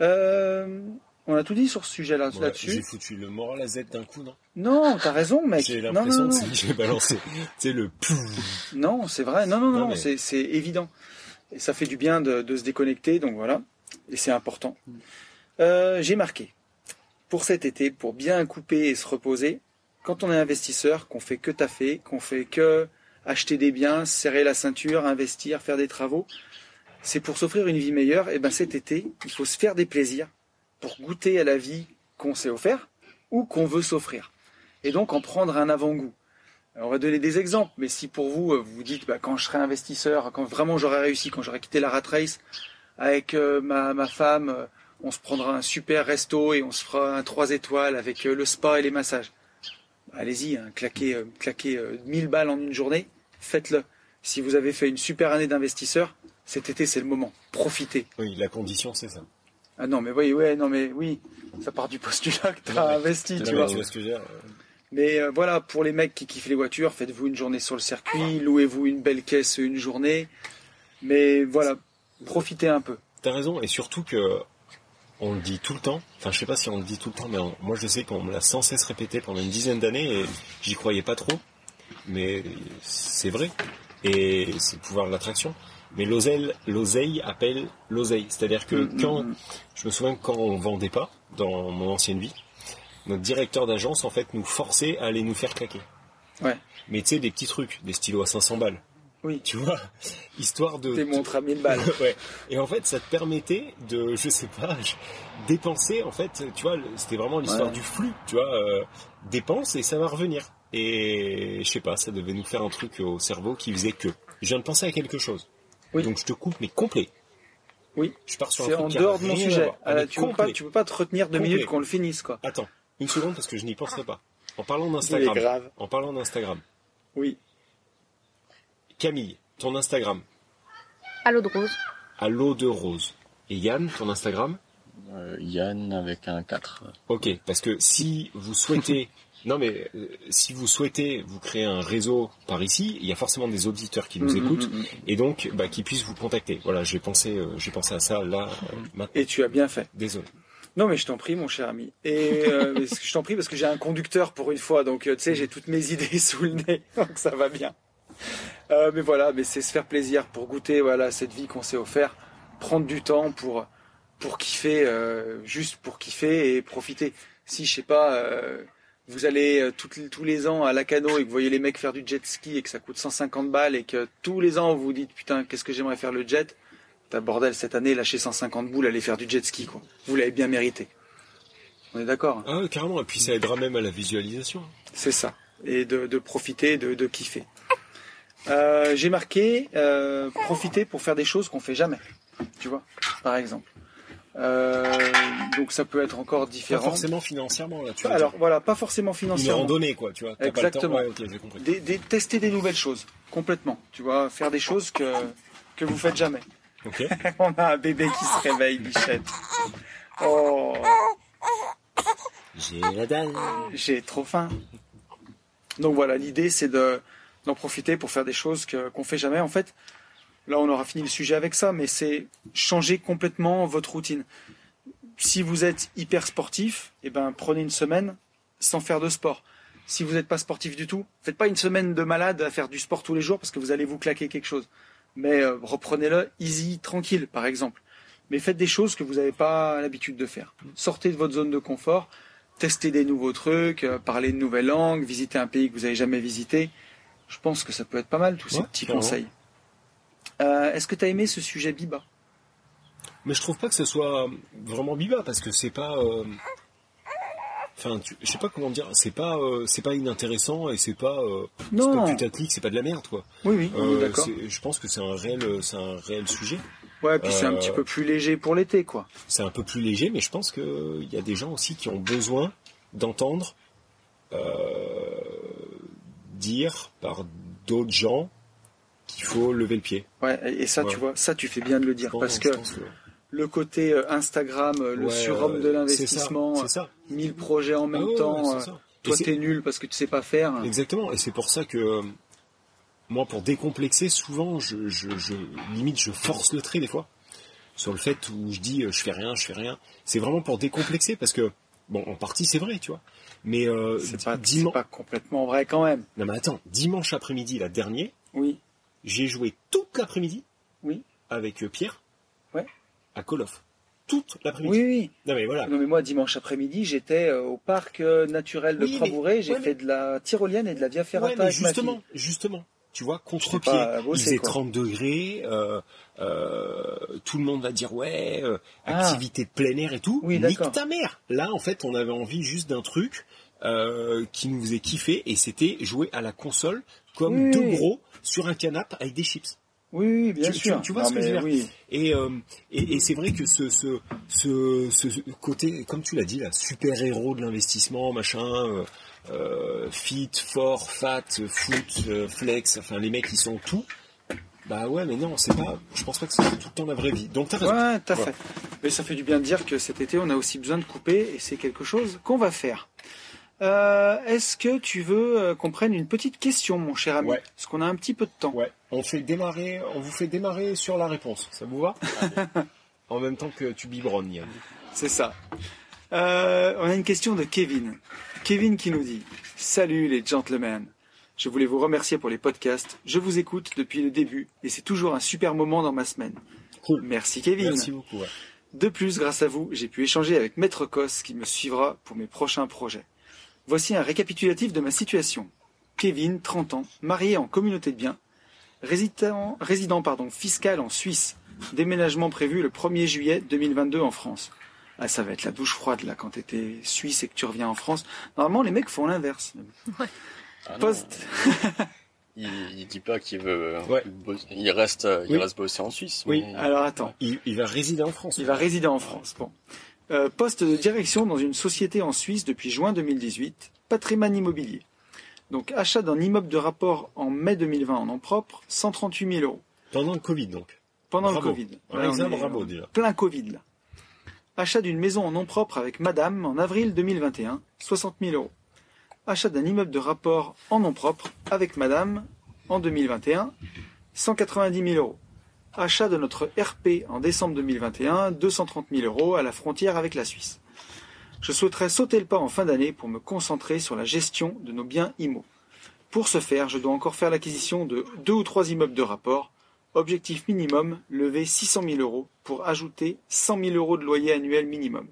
Euh, on a tout dit sur ce sujet-là Ouais, là-dessus. J'ai foutu le moral à Z d'un coup, non? Non, t'as raison, mec. J'ai l'impression que c'est- j'ai balancé. sais le. Non, c'est vrai. Non, non, non, Non, mais- c'est, c'est évident. Et ça fait du bien de, de se déconnecter, donc voilà. Et c'est important. Euh, j'ai marqué. Pour cet été, pour bien couper et se reposer, quand on est investisseur, qu'on fait que taffer, qu'on fait que acheter des biens, serrer la ceinture, investir, faire des travaux, c'est pour s'offrir une vie meilleure. Et ben cet été, il faut se faire des plaisirs pour goûter à la vie qu'on s'est offert ou qu'on veut s'offrir. Et donc en prendre un avant-goût. On va donner des exemples, mais si pour vous, euh, vous vous dites, bah, quand je serai investisseur, quand vraiment j'aurai réussi, quand j'aurai quitté la rat race avec euh, ma, ma femme, euh, on se prendra un super resto et on se fera un 3 étoiles avec le spa et les massages. Bah, Allez-y, hein, claquez, claquez euh, 1000 balles en une journée, faites-le. Si vous avez fait une super année d'investisseur, cet été c'est le moment. Profitez. Oui, la condition, c'est ça. Ah non, mais oui, ouais, non, mais oui, ça part du postulat que t'as investi, tu vois. Mais euh, voilà, pour les mecs qui kiffent les voitures, faites-vous une journée sur le circuit, louez-vous une belle caisse une journée. Mais voilà, profitez un peu. T'as raison, et surtout que on le dit tout le temps. Enfin, je sais pas si on le dit tout le temps, mais on- moi je sais qu'on me l'a sans cesse répété pendant une dizaine d'années et j'y croyais pas trop. Mais c'est vrai. Et c'est le pouvoir de l'attraction. Mais l'oseille, l'oseille appelle l'oseille. C'est-à-dire que Mm, mm, quand, mm. je me souviens que quand on vendait pas, dans mon ancienne vie, notre directeur d'agence, en fait, nous forçait à aller nous faire claquer. Ouais. Mais tu sais, des petits trucs, des stylos à 500 balles. Oui. Tu vois, histoire de Tes montres à 1000 balles. ouais. Et en fait, ça te permettait de, je sais pas, dépenser. En fait, tu vois, c'était vraiment l'histoire Ouais. du flux. Tu vois, euh, dépense et ça va revenir. Et je sais pas, ça devait nous faire un truc au cerveau qui faisait que. Je viens de penser à quelque chose. Oui. Donc je te coupe, mais complet. Oui. Je pars sur un C'est truc en qui a dehors de mon rien à sujet. voir. Ah, Mais tu, peux pas, complet. tu peux pas te retenir deux Complet. minutes qu'on le finisse, quoi. Attends, une seconde parce que je n'y penserai pas. En parlant Il est d'Instagram. grave. En parlant d'Instagram. Oui. Camille, ton Instagram, À l'eau de rose. à l'eau de rose. Et Yann, ton Instagram Euh, Yann avec un 4. Ok, parce que si vous souhaitez, non mais euh, si vous souhaitez vous créer un réseau par ici, il y a forcément des auditeurs qui nous Mm, mm, écoutent mm, et donc bah, qui puissent vous contacter. Voilà, j'ai pensé, euh, j'ai pensé à ça là euh, maintenant. Et tu as bien fait. Désolé. Non, mais je t'en prie, mon cher ami. Et je t'en prie parce que j'ai un conducteur pour une fois, donc tu sais, j'ai toutes mes idées sous le nez, donc ça va bien. Mais voilà, mais c'est se faire plaisir pour goûter, voilà, cette vie qu'on s'est offert, prendre du temps pour pour kiffer, juste pour kiffer et profiter. Si je sais pas, vous allez euh, tous les ans à Lacano et que vous voyez les mecs faire du jet ski et que ça coûte 150 balles et que tous les ans vous vous dites putain qu'est-ce que j'aimerais faire le jet, T'as bordel cette année, lâcher 150 boules, aller faire du jet ski, quoi. Vous l'avez bien mérité. On est d'accord hein Ah carrément. Et puis ça aidera même à la visualisation. C'est ça. Et de, de profiter, de, de kiffer. Euh, J'ai marqué euh, profiter pour faire des choses qu'on fait jamais. Tu vois, par exemple. Euh, donc ça peut être encore Pas différent. forcément financièrement là. Tu vois, Alors voilà, pas forcément une financièrement. randonnée quoi, tu vois. Exactement. Pas le temps. Ouais. Des, des- tester des nouvelles choses, complètement. Tu vois, faire des choses que que vous faites jamais. Ok. On a un bébé qui se réveille, Bichette. Oh. J'ai la dalle. J'ai trop faim. Donc voilà, l'idée c'est de d'en profiter pour faire des choses que qu'on fait jamais. En fait, là on aura fini le sujet avec ça, mais c'est changer complètement votre routine. Si vous êtes hyper sportif, eh ben prenez une semaine sans faire de sport. Si vous n'êtes pas sportif du tout, faites pas une semaine de malade à faire du sport tous les jours parce que vous allez vous claquer quelque chose. Mais euh, reprenez-le easy, tranquille, par exemple. Mais faites des choses que vous n'avez pas l'habitude de faire. Sortez de votre zone de confort tester des nouveaux trucs, euh, parler une nouvelle langue, visiter un pays que vous n'avez jamais visité. Je pense que ça peut être pas mal tous ces petits conseils. Euh, Est-ce que tu as aimé ce sujet Biba? Mais je trouve pas que ce soit vraiment biba parce que c'est pas. euh, Enfin, tu- je sais pas comment dire. C'est pas, euh, c'est pas inintéressant et c'est pas. euh, c'est Non. pas putaclic, c'est pas de la merde quoi. Oui, oui, d'accord. je pense que c'est un réel, c'est un réel sujet. Ouais, puis c'est un petit peu plus léger pour l'été, quoi. C'est un peu plus léger, mais je pense que il y a des gens aussi qui ont besoin d'entendre dire par d'autres gens qu'il faut lever le pied. Ouais, et ça, Ouais. tu vois, ça, tu fais bien de le dire, parce que pense le côté euh, Instagram, euh, le surhomme de euh, l'investissement, C'est ça. c'est ça. 1000 projets en même Ah ouais, temps, euh, toi t'es nul parce que tu sais pas faire. Exactement, et c'est pour ça que euh, moi, pour décomplexer, souvent, je, je, je limite, je force le trait des fois sur le fait où je dis, euh, je fais rien, je fais rien. C'est vraiment pour décomplexer parce que, bon, en partie, c'est vrai, tu vois. Mais euh, C'est pas, c'est dimanche, pas complètement vrai quand même. non mais attends, dimanche après-midi, la dernière, Oui, j'ai joué toute l'après-midi oui, avec euh, Pierre, Ouais. à Call of, toute l'après-midi. oui, oui. Non mais voilà. Non mais moi dimanche après-midi j'étais euh, au parc euh, naturel de Oui, Crabouret, j'ai ouais, mais- fait de la tyrolienne et de la via ferrata Ouais, mais avec ma justement, justement, tu vois, contre-pied, il faisait quoi. 30 degrés, euh, euh, tout le monde va dire ouais, euh, Ah. activité de plein air et tout. Oui, Nique ta mère. Là, en fait, on avait envie juste d'un truc euh, qui nous faisait kiffer et c'était jouer à la console comme Oui, deux gros sur un canapé avec des chips. Oui, bien Tu- sûr. tu- tu vois Non, ce que je veux dire Oui. Et, euh, et, et c'est vrai que ce, ce, ce, ce côté, comme tu l'as dit, là, super-héros de l'investissement, machin, euh, fit, fort, fat, foot, flex, enfin les mecs ils sont tout. Bah ouais, mais non, c'est pas. Je pense pas que c'est tout le temps la vraie vie. Donc t'as raison. Ouais, t'as fait. Mais ça fait du bien de dire que cet été on a aussi besoin de couper et c'est quelque chose qu'on va faire. Euh, Est-ce que tu veux euh, qu'on prenne une petite question, mon cher ami? Ouais. Parce qu'on a un petit peu de temps. Ouais. On fait démarrer, on vous fait démarrer sur la réponse. Ça vous va? En même temps que tu biberonnes, Yann. C'est ça. Euh, on a une question de Kevin. Kevin qui nous dit Salut les gentlemen. Je voulais vous remercier pour les podcasts. Je vous écoute depuis le début et c'est toujours un super moment dans ma semaine. Cool. Merci Kevin. Merci beaucoup. ouais. De plus, grâce à vous, j'ai pu échanger avec Maître Cos qui me suivra pour mes prochains projets. Voici un récapitulatif de ma situation. Kevin, 30 ans, marié en communauté de biens, résident, résident pardon, fiscal en Suisse, déménagement prévu le 1er juillet 2022 en France. Ah, ça va être la douche froide là quand t'étais suisse et que tu reviens en France. Normalement, les mecs font l'inverse. Ah Poste. il, il dit pas qu'il veut. Ouais. bosser- Il reste, il Oui. reste bosser en Suisse. Oui. mais- Alors attends. Il, il va résider en France. Il va résider en France. Bon. Euh, poste de direction dans une société en Suisse depuis juin 2018. Patrimoine immobilier. Donc achat d'un immeuble de rapport en mai 2020 en nom propre, 138 000 euros. Pendant le Covid, donc. pendant Bravo. le Covid. On est bravo, déjà. Plein Covid là. Achat d'une maison en nom propre avec madame en avril 2021, 60 000 euros. Achat d'un immeuble de rapport en nom propre avec madame en 2021, 190 000 euros. Achat de notre RP en décembre 2021, 230 000 euros à la frontière avec la Suisse. Je souhaiterais sauter le pas en fin d'année pour me concentrer sur la gestion de nos biens IMO. Pour ce faire, je dois encore faire l'acquisition de deux ou trois immeubles de rapport. Objectif minimum, lever 600 000 euros pour ajouter 100 000 euros de loyer annuel minimum.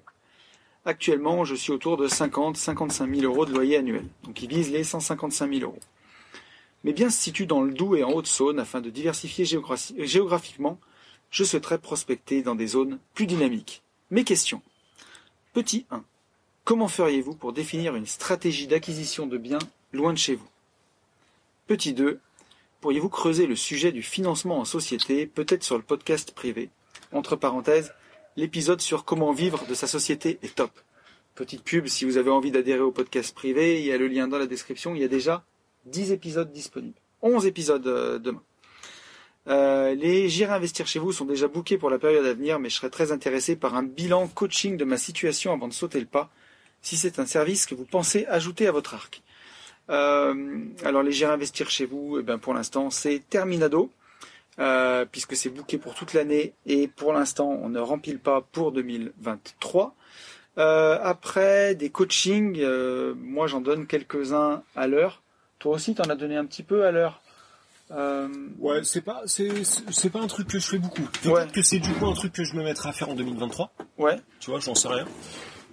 Actuellement, je suis autour de 50-55 000 euros de loyer annuel. Donc, il vise les 155 000 euros. Mes biens se situent dans le Doubs et en Haute-Saône afin de diversifier géographiquement. Je souhaiterais prospecter dans des zones plus dynamiques. Mes questions. Petit 1. Comment feriez-vous pour définir une stratégie d'acquisition de biens loin de chez vous? Petit 2. Pourriez-vous creuser le sujet du financement en société, peut-être sur le podcast privé? Entre parenthèses, l'épisode sur comment vivre de sa société est top. Petite pub, si vous avez envie d'adhérer au podcast privé, il y a le lien dans la description, il y a déjà 10 épisodes disponibles. 11 épisodes euh, demain. Euh, les J'irai investir chez vous sont déjà bookés pour la période à venir, mais je serais très intéressé par un bilan coaching de ma situation avant de sauter le pas, si c'est un service que vous pensez ajouter à votre arc. Euh, alors les J'irai investir chez vous, eh ben, pour l'instant c'est terminado, puisque c'est booké pour toute l'année et pour l'instant on ne rempile pas pour 2023. Euh, après des coachings, moi j'en donne quelques-uns à l'heure. Toi aussi t'en as donné un petit peu à l'heure. Euh, Ouais, c'est pas, c'est, pas un truc que je fais beaucoup. Peut-être Ouais. que c'est du coup un truc que je me mettrai à faire en 2023. ouais. Tu vois, j'en sais rien.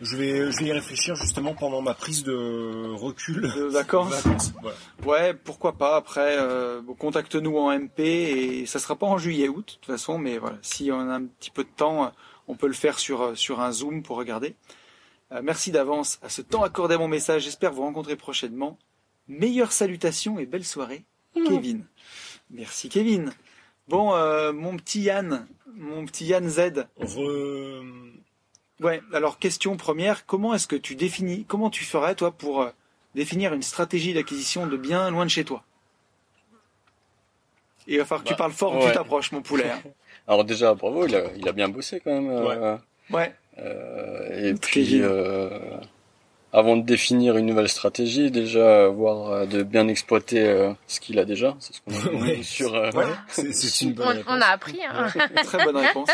Je vais, je vais y réfléchir justement pendant ma prise de recul. De vacances. Ouais, pourquoi pas. Après, euh, contacte-nous en MP et ça sera pas en juillet-août de toute façon, mais voilà, si on a un petit peu de temps, on peut le faire sur euh, sur un Zoom pour regarder. Euh, merci d'avance à ce temps accordé à mon message. J'espère vous rencontrer prochainement. Meilleures salutations et belle soirée, Kevin. Merci Kevin. Bon, euh, mon petit Yann, mon petit Yann Z. Re... Ouais. Alors question première, comment est-ce que tu définis, comment tu ferais toi pour euh, définir une stratégie d'acquisition de biens loin de chez toi? Il va falloir que tu Bah, parles fort, ou tu ouais. t'approches, mon poulet. hein. Alors déjà, bravo, il a, il a bien bossé quand même. euh, Ouais. euh, et puis, euh, avant de définir une nouvelle stratégie, déjà voir euh, de bien exploiter euh, ce qu'il a déjà. C'est ce qu'on a Ouais. sur. euh, Ouais. C'est, c'est une bonne On, réponse. on a appris. Hein. Très bonne réponse.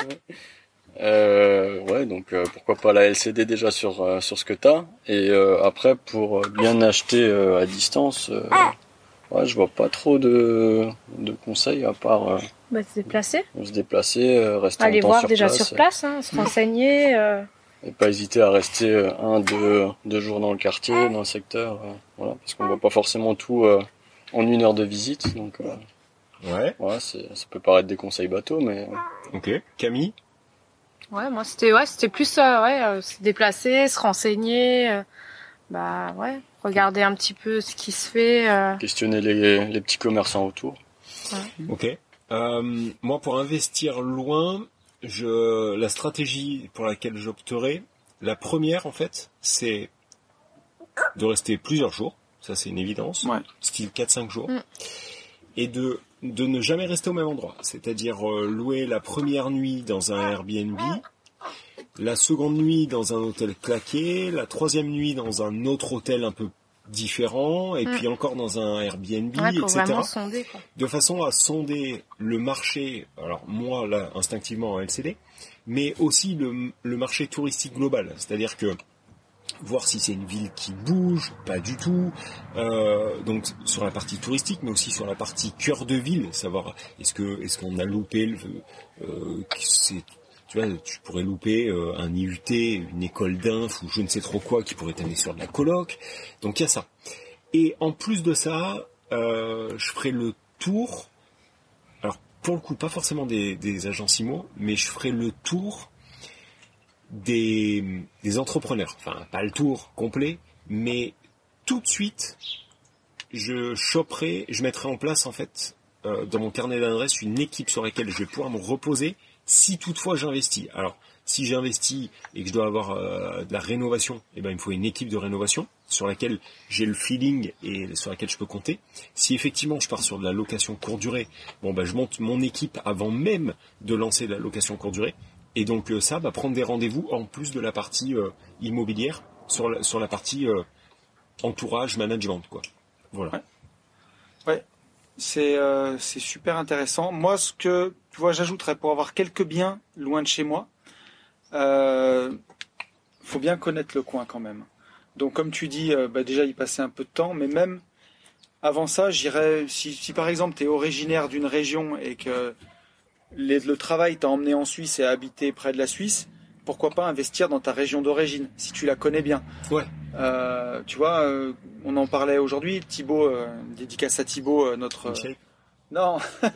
Euh, ouais, donc euh, pourquoi pas la LCD déjà sur euh, sur ce que t'as et euh, après pour bien acheter euh, à distance, euh, ouais, je vois pas trop de de conseils à part euh, Bah, se déplacer. se déplacer, euh, rester Aller voir sur déjà place, sur place, hein, se renseigner. Euh. et pas hésiter à rester euh, un deux deux jours dans le quartier, dans le secteur, euh, voilà, parce qu'on voit pas forcément tout euh, en une heure de visite, donc euh, Ouais. ouais, c'est ça peut paraître des conseils bateaux, mais Ok. Camille? Ouais, moi c'était ouais, c'était plus ça, ouais, euh, se déplacer, se renseigner, euh, bah ouais, regarder un petit peu ce qui se fait. euh. questionner les les petits commerçants autour. Ok. Euh, moi, pour investir loin, je, la stratégie pour laquelle j'opterai, la première, en fait, c'est de rester plusieurs jours. Ça, c'est une évidence. Ouais. Style 4-5 jours. Mm. Et de, de ne jamais rester au même endroit. C'est-à-dire euh, louer la première nuit dans un Airbnb, la seconde nuit dans un hôtel claqué, la troisième nuit dans un autre hôtel un peu différent, et Mm. puis encore dans un Airbnb, Ouais, pour etc sonder quoi. de façon à sonder le marché, alors moi là instinctivement en LCD, mais aussi le, le marché touristique global, c'est-à-dire que voir si c'est une ville qui bouge, pas du tout, euh, donc sur la partie touristique, mais aussi sur la partie cœur de ville, savoir est-ce que est-ce qu'on a loupé le, euh, c'est tu vois, tu pourrais louper euh, un IUT, une école d'inf ou je ne sais trop quoi qui pourrait t'amener sur de la coloc. Donc il y a ça. Et en plus de ça, euh, je ferai le tour. Alors pour le coup, pas forcément des, des agences IMO, mais je ferai le tour des, entrepreneurs. Enfin, pas le tour complet, mais tout de suite, je je mettrai en place en fait euh, dans mon carnet d'adresse une équipe sur laquelle je vais pouvoir me reposer si toutefois j'investis. Alors, Si j'investis et que je dois avoir euh, de la rénovation, eh ben il me faut une équipe de rénovation sur laquelle j'ai le feeling et sur laquelle je peux compter. Si effectivement je pars sur de la location courte durée, bon ben je monte mon équipe avant même de lancer la location courte durée. Et donc euh, ça va prendre des rendez-vous en plus de la partie euh, immobilière sur la, sur la partie euh, entourage management quoi. Voilà. Ouais. C'est c'est super intéressant. Moi ce que tu vois j'ajouterais pour avoir quelques biens loin de chez moi, euh, faut bien connaître le coin quand même. Donc comme tu dis, bah, déjà y passer un peu de temps, mais même avant ça, j'irais si, si par exemple tu es originaire d'une région et que le travail t'a emmené en Suisse et a habité près de la Suisse, pourquoi pas investir dans ta région d'origine, si tu la connais bien. Ouais. Euh, tu vois, euh, on en parlait aujourd'hui, Thibaut, euh, dédicace à Thibaut, euh, notre... Michel non.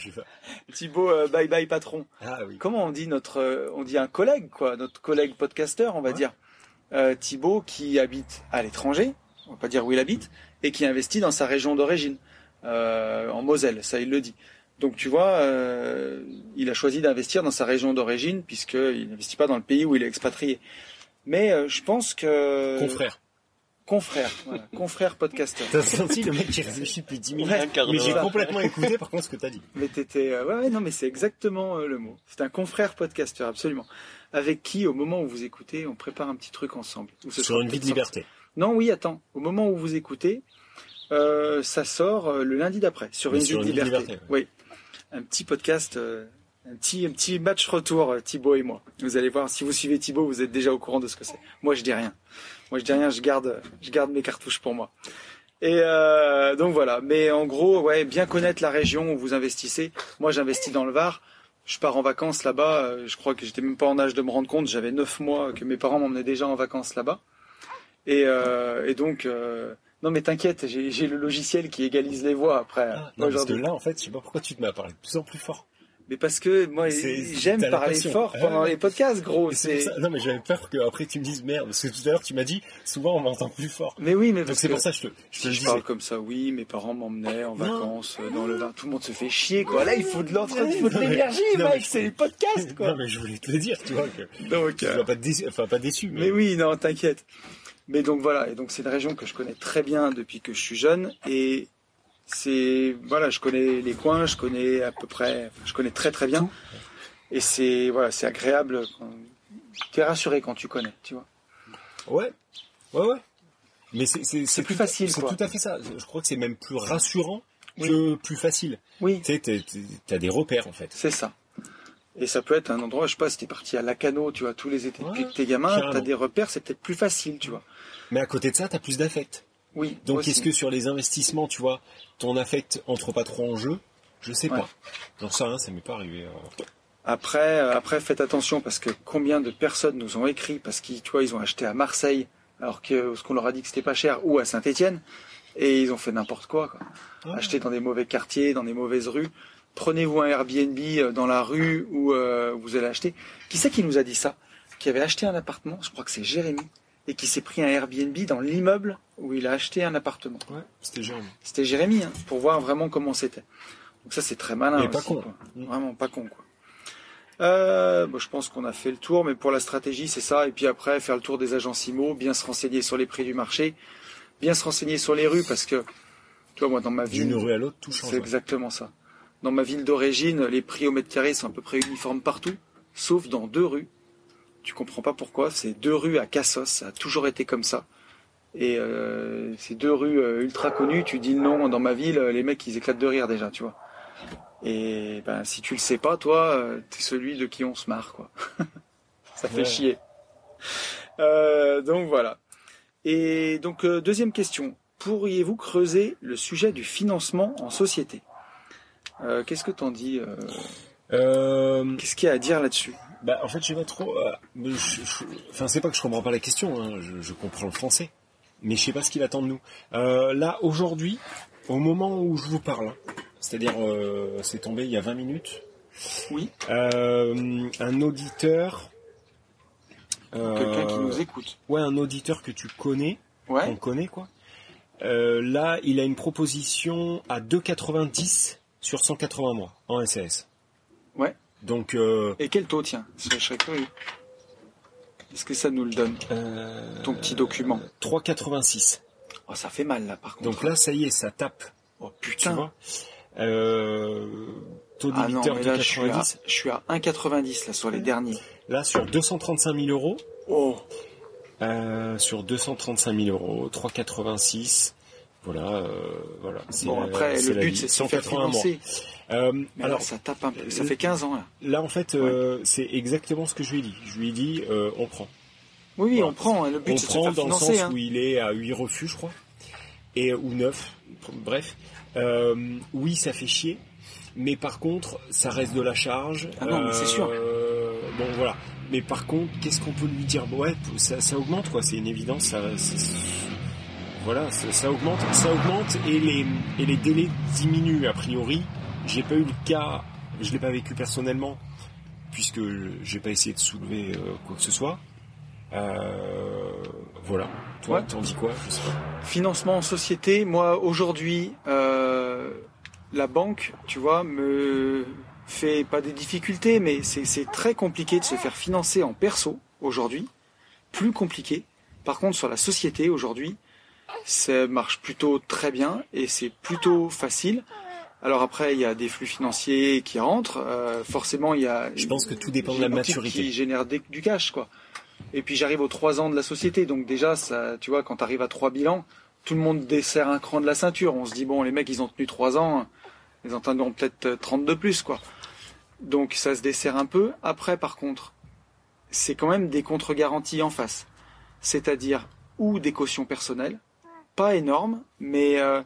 Thibaut, euh, bye bye patron. Ah oui. Comment on dit notre... euh, on dit un collègue, quoi, notre collègue podcasteur, on va Ouais. dire. Euh, Thibaut qui habite à l'étranger, on va pas dire où il habite, et qui investit dans sa région d'origine, euh, en Moselle, ça il le dit. Donc tu vois, euh, il a choisi d'investir dans sa région d'origine puisqu'il n'investit pas dans le pays où il est expatrié. Mais euh, je pense que Confrère. Confrère, voilà, confrère podcasteur. T'as senti le mec qui réfléchit depuis 10 minutes Ouais, Mais j'ai complètement écouté par contre ce que t'as dit. Mais t'étais, euh, ouais, non, mais c'est exactement euh, le mot. C'est un confrère podcasteur, absolument. Avec qui, au moment où vous écoutez, on prépare un petit truc ensemble. Sur sera une vie de sorti. liberté. Non, oui, attends. Au moment où vous écoutez, euh, ça sort euh, le lundi d'après sur Mais une sur vie de une vie de liberté. Oui, un petit podcast, euh, un petit un petit match retour Thibaut et moi. Vous allez voir. Si vous suivez Thibaut, vous êtes déjà au courant de ce que c'est. Moi, je dis rien. Moi, je dis rien. Je garde je garde mes cartouches pour moi. Et euh, donc voilà. Mais en gros, ouais, bien connaître la région où vous investissez. Moi, j'investis dans le Var. Je pars en vacances là-bas. euh, Je crois que j'étais même pas en âge de me rendre compte. J'avais neuf mois que mes parents m'emmenaient déjà en vacances là-bas. Et, euh, et donc, euh, non mais t'inquiète, j'ai le logiciel qui égalise les voix après. Ah, non, parce que là, en fait, je sais pas pourquoi tu te mets à parler de plus en plus fort. Mais parce que moi, j'aime parler fort Ah pendant les podcasts, gros. C'est Non, mais j'avais peur que après tu me dises merde, parce que tout à l'heure tu m'as dit souvent on m'entend plus fort. Mais oui, mais c'est pour ça que je te, je te je disais. parle comme ça, oui, mes parents m'emmenaient en Non. vacances euh, dans le vin. Tout le monde se fait chier, quoi. Là, il faut de l'entre, il faut de Non, l'énergie, non, mec. C'est les podcasts, quoi. Non, mais je voulais te le dire, tu vois, que Donc, tu euh, vas pas déçu, enfin pas déçu, mais, Mais oui, non, t'inquiète. Mais donc voilà, et donc c'est une région que je connais très bien depuis que je suis jeune, et c'est voilà, je connais les coins, je connais à peu près, je connais très très bien, et c'est voilà, c'est agréable. T'es rassuré quand tu connais, tu vois. ouais, ouais, ouais. Mais c'est plus facile, C'est tout à fait ça. Je crois que c'est même plus rassurant que plus facile. Oui, Tu sais, t'as des repères en fait. c'est ça. Et ça peut être un endroit, je sais pas, si t'es parti à Lacano, tu vois, tous les étés depuis que t'es gamin, t'as des repères, c'est peut-être plus facile, tu vois. Mais à côté de ça, t'as plus d'affect. Oui. Donc est-ce que sur les investissements, tu vois, ton affect entre pas trop en jeu Je sais Ouais. pas. J'en sais rien, ça m'est pas arrivé. euh. Après, euh, après, faites attention parce que combien de personnes nous ont écrit parce qu'ils, tu vois, ils ont acheté à Marseille alors que ce qu'on leur a dit que c'était pas cher ou à Saint-Étienne et ils ont fait n'importe quoi, quoi. Ah. Acheter dans des mauvais quartiers, dans des mauvaises rues. Prenez-vous un Airbnb euh, dans la rue où euh, vous allez acheter. Qui c'est qui nous a dit ça? Qui avait acheté un appartement? Je crois que c'est Jérémy et qui s'est pris un Airbnb dans l'immeuble où il a acheté un appartement. Ouais, c'était Jérôme. C'était Jérémy, hein, pour voir vraiment comment c'était. Donc ça c'est très malin. Et pas aussi, con. quoi. Mm. Vraiment pas con quoi. Euh, bon, je pense qu'on a fait le tour, mais pour la stratégie c'est ça. Et puis après faire le tour des agences IMO, bien se renseigner sur les prix du marché, bien se renseigner sur les rues parce que tu vois moi dans ma ville D'une rue à l'autre, tout change. c'est exactement ça. Dans ma ville d'origine, les prix au mètre carré sont à peu près uniformes partout, sauf dans deux rues. Tu comprends pas pourquoi. C'est deux rues à Cassos, ça a toujours été comme ça. Et euh, ces deux rues euh, ultra connues, tu dis le nom dans ma ville, les mecs ils éclatent de rire déjà, tu vois. Et ben si tu le sais pas, toi, euh, t'es celui de qui on se marre, quoi. ça fait Ouais. chier. Euh, donc voilà. Et donc euh, deuxième question, pourriez-vous creuser le sujet du financement en société? Euh, Qu'est-ce que t'en dis euh, Euh, Qu'est-ce qu'il y a à dire là-dessus? Bah, en fait, je sais pas trop. euh, je- je- Enfin, c'est pas que je comprends pas la question. Hein, je, je comprends le français, mais je sais pas ce qu'il attend de nous. Euh, là, aujourd'hui, au moment où je vous parle, hein, c'est-à-dire, euh, c'est tombé il y a 20 minutes. Oui. Euh, un auditeur. euh, Quelqu'un qui nous écoute. Ouais, un auditeur que tu connais, on Ouais. connaît quoi. Euh, là, il a une proposition à 2,90 sur 180 mois en SAS. Ouais. Donc, euh, Et quel taux, tiens Je serais curieux. Est-ce que ça nous le donne euh, Ton petit document. 3,86. Oh, ça fait mal là, par contre. Donc là, ça y est, ça tape. oh Tu putain. vois euh, Taux ah non, de là, je suis à, 90. je suis à 1,90 là sur les derniers. Là, sur 235 000 euros. Oh, Euh, sur 235 000 euros, 3,86. Voilà, euh, voilà. Bon après le but c'est de se faire 180 mois. financer. Euh, alors, ça tape un peu. Ça fait 15 ans là. là, en fait, euh, c'est exactement ce que je lui ai dit. Je lui ai dit, euh, on prend. Oui, oui, Voilà. on prend. hein. Le but on c'est de se prend faire dans le sens hein. où il est à 8 refus, je crois, et ou 9, bref. Euh, oui, ça fait chier, mais par contre, ça reste de la charge. Ah non, mais c'est sûr. Euh, bon, voilà. Mais par contre, qu'est-ce qu'on peut lui dire? Ouais, ça, ça augmente, quoi. C'est une évidence. Ça, c'est- voilà, ça, ça augmente, ça augmente, et les et les délais diminuent a priori. J'ai pas eu le cas, je l'ai pas vécu personnellement, puisque j'ai pas essayé de soulever euh, quoi que ce soit. Euh, voilà. Toi, Ouais. t'en dis quoi? Je sais pas. Financement en société, moi aujourd'hui, euh, la banque, tu vois, me fait pas des difficultés, mais c'est c'est très compliqué de se faire financer en perso aujourd'hui, plus compliqué. Par contre, sur la société aujourd'hui, ça marche plutôt très bien et c'est plutôt facile. Alors après, il y a des flux financiers qui rentrent. euh, forcément, il y a. Je pense que tout dépend de la maturité. Qui génère des- du cash, quoi. Et puis j'arrive aux trois ans de la société, donc déjà, ça, tu vois, quand tu arrives à trois bilans, tout le monde dessert un cran de la ceinture. On se dit bon, les mecs, ils ont tenu trois ans, ils en tiendront peut-être euh, 30 de plus, quoi. Donc ça se dessert un peu. Après, par contre, c'est quand même des contre-garanties en face, c'est-à-dire ou des cautions personnelles, pas énormes, mais euh,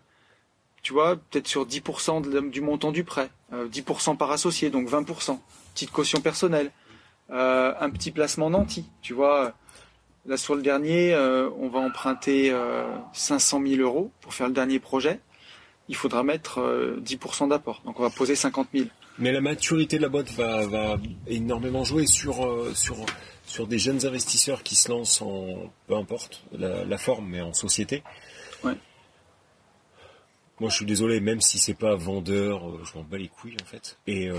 tu vois, peut-être sur 10% de la- du montant du prêt, euh, 10% par associé, donc 20%, petite caution personnelle, euh, un petit placement nanti, tu vois. Là sur le dernier, euh, on va emprunter euh, 500 000 euros pour faire le dernier projet. Il faudra mettre euh, 10% d'apport, donc on va poser 50 000. Mais la maturité de la boîte va, énormément jouer sur, euh, sur, sur des jeunes investisseurs qui se lancent en, peu importe la forme, mais en société. Moi, je suis désolé, même si c'est pas vendeur, euh, je m'en bats les couilles, en fait. Et, euh,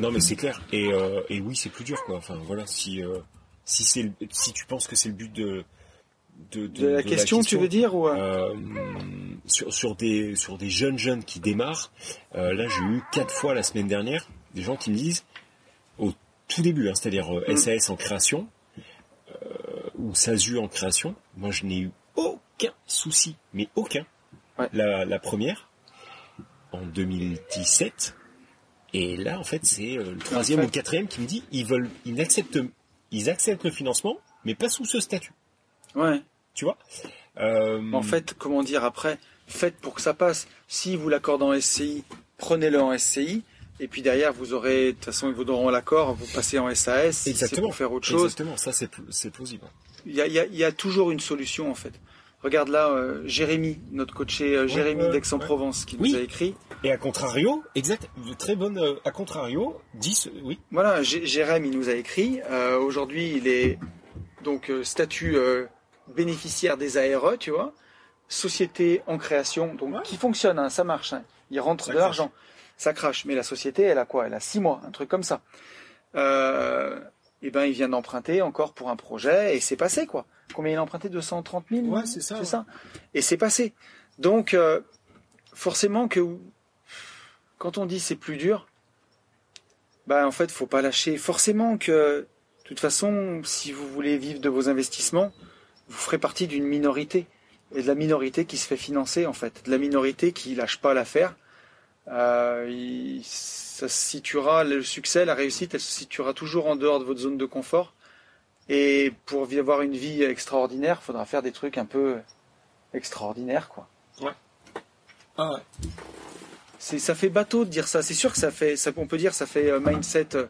non, mais c'est clair. Et, euh, et oui, c'est plus dur, quoi. Enfin, voilà, si, si c'est, si tu penses que c'est le but de, de, De la, question, tu veux dire ou, sur, sur des sur des jeunes jeunes qui démarrent, là j'ai eu quatre fois la semaine dernière des gens qui me disent au tout début, hein, c'est-à-dire euh, Mm. SAS en création ou SASU en création, moi je n'ai eu aucun souci, mais aucun. Ouais. La, la première en 2017 et là en fait c'est euh, le troisième ou le quatrième qui me dit ils veulent ils acceptent ils acceptent le financement mais pas sous ce statut, ouais. tu vois? Euh, En fait, comment dire après, faites pour que ça passe. Si vous l'accordez en SCI, prenez-le en SCI. Et puis derrière, vous aurez, de toute façon, ils vous donneront l'accord, vous passez en SAS, si c'est Exactement. pour faire autre chose. Exactement, ça c'est pl- c'est plausible. Il y a, il y a- il y a toujours une solution en fait. Regarde là, euh, Jérémy, notre coaché euh, Jérémy ouais, d'Aix-en-Provence, qui Oui. nous a écrit. Et à contrario, exact, très bonne. euh, à contrario, 10, oui. Voilà, Jé- Jérémy nous a écrit. Aujourd'hui, il est donc statut bénéficiaire des ARE, tu vois, société en création, donc qui fonctionne, hein, ça marche. hein. Il rentre Ça de l'argent, ça crache. Mais la société, elle a quoi? Elle a six mois, un truc comme ça. Euh, et ben, il vient d'emprunter encore pour un projet et c'est passé quoi. Combien il a emprunté? 230 000 Ouais, c'est ça, C'est ouais. ça. Et c'est passé. Donc, euh, forcément que quand on dit c'est plus dur, bah en fait, faut pas lâcher. Forcément que, de toute façon, si vous voulez vivre de vos investissements, vous ferez partie d'une minorité et de la minorité qui se fait financer en fait, de la minorité qui lâche pas l'affaire. Euh, il- ça se situera le succès, la réussite, elle se situera toujours en dehors de votre zone de confort. Et pour avoir une vie extraordinaire, faudra faire des trucs un peu extraordinaires, quoi. Ah ouais. C'est, ça fait bateau de dire ça. C'est sûr que ça fait, ça, on peut dire, ça fait euh, mindset, euh,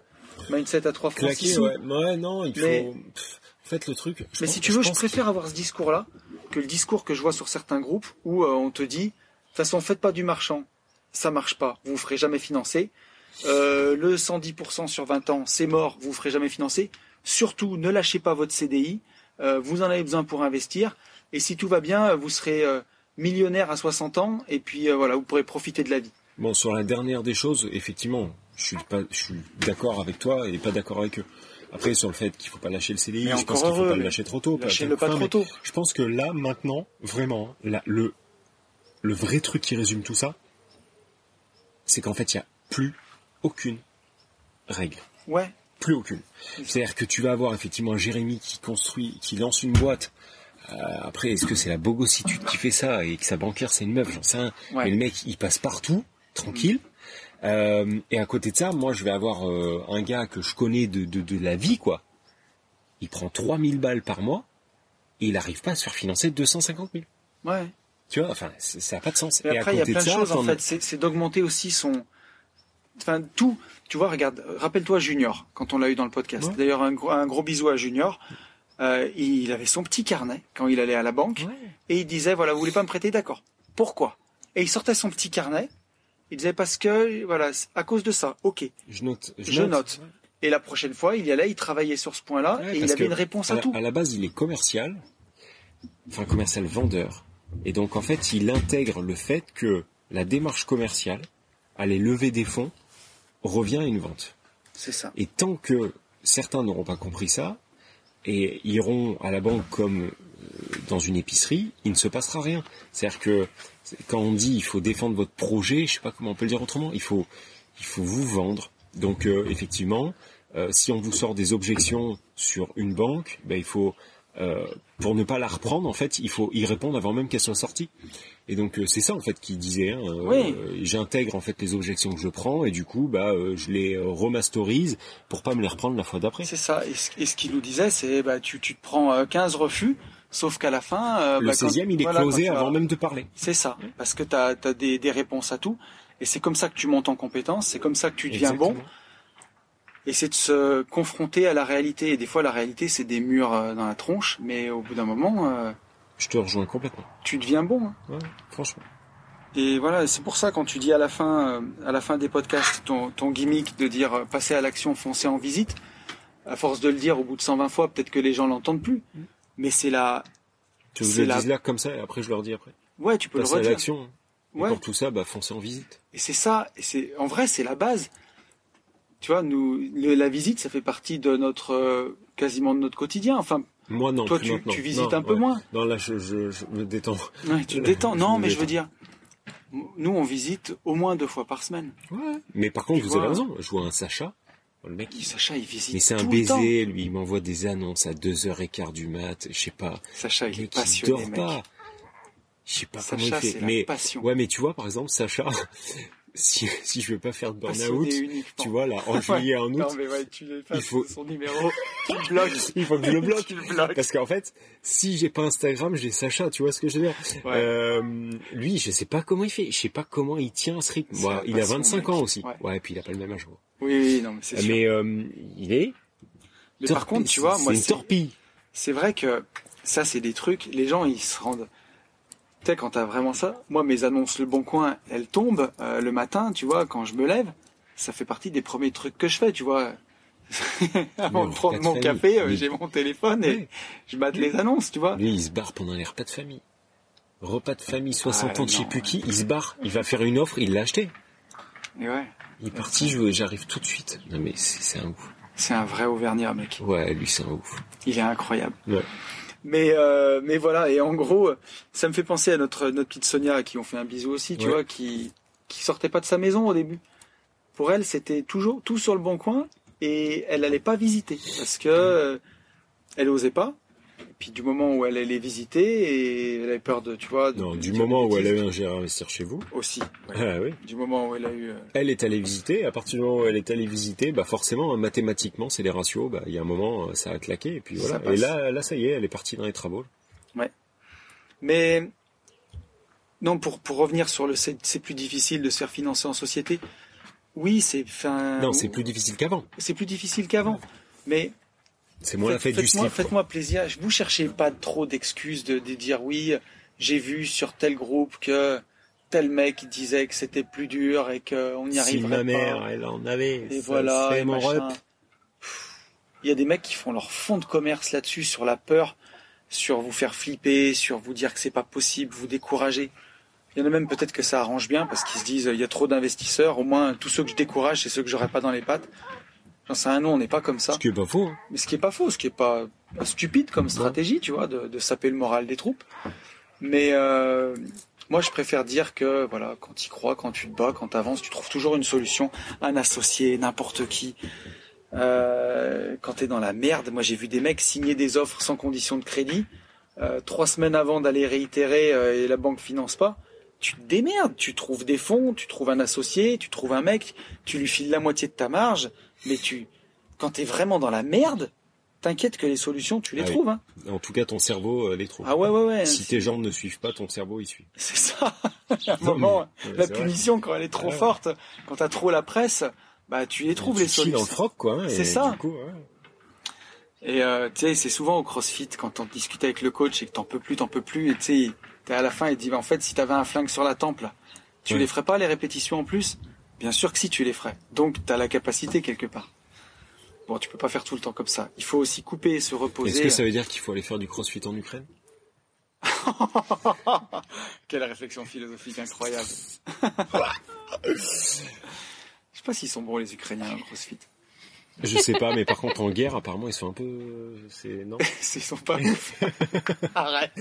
mindset à trois sous. ouais. Ouais, non, il Mais- faut. Pff, En fait, le truc. je Mais pense- si tu veux, je préfère avoir ce discours-là que le discours que je vois sur certains groupes où euh, on te dit, de toute façon, faites pas du marchand, ça marche pas, vous vous ferez jamais financer. Euh, le 110% sur 20 ans, c'est mort, vous vous ferez jamais financer. Surtout, ne lâchez pas votre CDI, euh, vous en avez besoin pour investir. Et si tout va bien, vous serez euh, millionnaire à 60 ans et puis euh, voilà, vous pourrez profiter de la vie. Bon, sur la dernière des choses, effectivement, Je suis pas, je suis d'accord avec toi et pas d'accord avec eux. Après, sur le fait qu'il faut pas lâcher le CDI, Mais je pense qu'il faut heureux, pas le lâcher trop tôt. Lâchez-le pas trop tôt. Je pense que là, maintenant, vraiment, là, le, le vrai truc qui résume tout ça, c'est qu'en fait, il y a plus aucune règle. Ouais. Plus aucune. C'est-à-dire que tu vas avoir effectivement un Jérémy qui construit, qui lance une boîte. Euh, après, est-ce que c'est la bogossitude qui fait ça et que sa banquière c'est une meuf J'en sais rien. Ouais. Mais le mec, il passe partout, tranquille. Euh, et à côté de ça, moi, je vais avoir euh, un gars que je connais de, de, de la vie, quoi. Il prend 3000 balles par mois et il n'arrive pas à se faire financer 250 000. Ouais. Tu vois, enfin, ça n'a pas de sens. Mais et après, à il y a plein de choses en fait. C'est d'augmenter aussi son. Enfin, tout. Tu vois, regarde, rappelle-toi Junior, quand on l'a eu dans le podcast. Ouais. D'ailleurs, un gros, un gros bisou à Junior. Euh, il avait son petit carnet quand il allait à la banque Ouais. et il disait voilà, vous voulez pas me prêter, d'accord. Pourquoi? Et il sortait son petit carnet. Il disait parce que voilà, à cause de ça. Ok. Je note. Je note. Et la prochaine fois, il y allait, il travaillait sur ce point-là Ouais, et il avait une réponse à à la, tout. à la base, il est commercial, enfin commercial vendeur, et donc en fait, il intègre le fait que la démarche commerciale, aller lever des fonds, revient à une vente. C'est ça. Et tant que certains n'auront pas compris ça et iront à la banque comme euh, dans une épicerie, il ne se passera rien. C'est-à-dire que quand on dit il faut défendre votre projet, je sais pas comment on peut le dire autrement, il faut il faut vous vendre. Donc euh, effectivement, euh, si on vous sort des objections sur une banque, ben il faut euh, pour ne pas la reprendre en fait, il faut y répondre avant même qu'elle soit sortie. Et donc euh, c'est ça en fait qu'il disait. Hein, euh, Oui. euh, J'intègre en fait les objections que je prends et du coup bah euh, je les euh, remasterise pour pas me les reprendre la fois d'après. C'est ça. Et ce, qu'il nous disait, c'est bah tu, tu te prends euh, 15 refus, sauf qu'à la fin. Le bah, quand- 16e il est voilà, closé avant même de parler. C'est ça. Parce que tu as, des, des réponses à tout. Et c'est comme ça que tu montes en compétence, c'est comme ça que tu deviens bon. Et c'est de se confronter à la réalité. Et des fois, la réalité, c'est des murs dans la tronche, mais au bout d'un moment, euh, Je te rejoins complètement. tu deviens bon. hein. Ouais, franchement. Et voilà, c'est pour ça quand tu dis à la fin, euh, à la fin des podcasts, ton, ton gimmick de dire euh, passer à l'action, foncer en visite, à force de le dire au bout de 120 fois, peut-être que les gens l'entendent plus. Mais c'est la, Tu le la- là comme ça et après je leur dis après. ouais, tu peux Passer le à redire. l'action. Et Ouais. pour tout ça, bah foncez en visite. Et c'est ça, et c'est en vrai c'est la base. Tu vois, nous le- la visite ça fait partie de notre euh, quasiment de notre quotidien. Enfin, Moi non. toi plus tu, maintenant. tu visites Non, un peu ouais. moins. Non là je, je, je me détends. Ouais, tu te Je- détends. je Non, mais je veux dire, nous on visite au moins deux fois par semaine. Ouais. Mais par contre Tu vous vois. avez raison. Je vois un Sacha. Le mec il Sacha il visite Mais c'est un tout le temps. baiser, lui, il m'envoie des annonces à 2h15 du mat, je sais pas. Sacha il est mec, il passionné, dort mec. pas. Je sais pas Sacha, comment il fait. la Mais, passion. ouais, mais tu vois, par exemple, Sacha, si, si je veux pas faire de burn-out, tu vois, là, en juillet, en août, Non mais ouais, tu les passes il faut- son numéro, tu le bloques. il faut que je le bloque. le bloques. Parce qu'en fait, si j'ai pas Instagram, j'ai Sacha, tu vois ce que je veux dire? Ouais. euh, Lui, je sais pas comment il fait, je sais pas comment il tient ce rythme. Moi, il a passion, 25 mec. ans aussi. Ouais. Et puis il a pas le même âge. Oui, oui, non mais c'est sûr. Mais euh, il est. Mais par contre, tu vois, c'est moi une c'est torpille. c'est vrai que ça c'est des trucs, les gens ils se rendent tu sais quand t'as vraiment ça, moi mes annonces Le Bon Coin, elles tombent euh, le matin, tu vois, quand je me lève, ça fait partie des premiers trucs que je fais, tu vois. Avant de prendre de mon café, euh, j'ai mon téléphone et je batte les annonces, tu vois. Lui, il se barre pendant les repas de famille. Repas de famille, 60 Ah, ans de je sais plus qui, il se barre. Il va faire une offre, il l'a acheté. Et ouais, Il est parti, j'arrive tout de suite. Non mais c'est c'est un ouf. c'est un vrai Auvergnat, mec. Ouais, lui c'est un ouf. Il est incroyable. Ouais. Mais euh, mais voilà et en gros ça me fait penser à notre notre petite Sonia à qui on fait un bisou aussi tu Ouais. vois qui qui sortait pas de sa maison au début. Pour elle c'était toujours tout sur le bon coin et elle allait pas visiter parce que euh, elle osait pas. Et puis du moment où elle allait visiter et elle avait peur de tu vois de- Non, de du moment où elle a eu un gérant investir chez vous. aussi ouais. Ah oui. du moment où elle a eu euh, Elle est allée visiter. À partir du moment où elle est allée visiter, bah forcément, hein, mathématiquement, c'est les ratios. Bah il y a un moment, euh, ça a claqué et puis voilà. Et là, là, ça y est, elle est partie dans les travaux. Mais non, pour pour revenir sur le c'est c'est plus difficile de se faire financer en société. Oui, c'est fin. Non, c'est plus difficile qu'avant. c'est plus difficile qu'avant. Mais C'est moins la fête du faites-moi slip. faites-moi plaisir. Vous cherchez pas trop d'excuses de, de dire oui, j'ai vu sur tel groupe que tel mec disait que c'était plus dur et qu'on n'y Si arriverait ma mère, pas. elle en avait. Et ça voilà, mon rep. Il y a des mecs qui font leur fond de commerce là-dessus, sur la peur, sur vous faire flipper, sur vous dire que c'est pas possible, vous décourager. Il y en a même peut-être que ça arrange bien parce qu'ils se disent il y a trop d'investisseurs, au moins tous ceux que je décourage, c'est ceux que j'aurais pas dans les pattes. J'en sais un nom, on n'est pas comme ça. Ce qui est pas faux. hein. Mais ce qui est pas faux, ce qui est pas, pas stupide comme stratégie, tu vois, de, de saper le moral des troupes. Mais euh, moi, je préfère dire que voilà, quand tu crois, quand tu te bats, quand tu avances, tu trouves toujours une solution. Un associé, n'importe qui. Euh, quand t'es dans la merde, moi j'ai vu des mecs signer des offres sans condition de crédit euh, trois semaines avant d'aller réitérer euh, et la banque finance pas. Tu te démerdes, tu trouves des fonds, tu trouves un associé, tu trouves un mec, tu lui files la moitié de ta marge, mais tu, quand t'es vraiment dans la merde, t'inquiète que les solutions tu les Ah oui. trouves. Hein. En tout cas, ton cerveau euh, les trouve. Ah ouais ouais ouais. si tes jambes ne suivent pas, ton cerveau il suit. C'est ça. à un Non, moment, mais- la punition quand elle est trop Ah forte, quand t'as trop la presse, bah tu les trouves Tu les chies dans le solutions. froc, quoi. hein, C'est ça. Du coup, ouais. Et euh, tu sais, c'est souvent au CrossFit quand on discute avec le coach et que t'en peux plus, t'en peux plus, et tu sais, t'es à la fin et il dit en fait si t'avais un flingue sur la tempe, là, tu Ouais. les ferais pas les répétitions en plus? Bien sûr que si tu les ferais. Donc t'as la capacité quelque part. Bon, tu peux pas faire tout le temps comme ça. Il faut aussi couper et se reposer. Est-ce que ça veut dire qu'il faut aller faire du crossfit en Ukraine? Quelle réflexion philosophique incroyable. Je sais pas s'ils sont bons les Ukrainiens au CrossFit. Je sais pas, mais par contre en guerre, apparemment ils sont un peu, c'est non. Ils sont pas ouf. Arrête.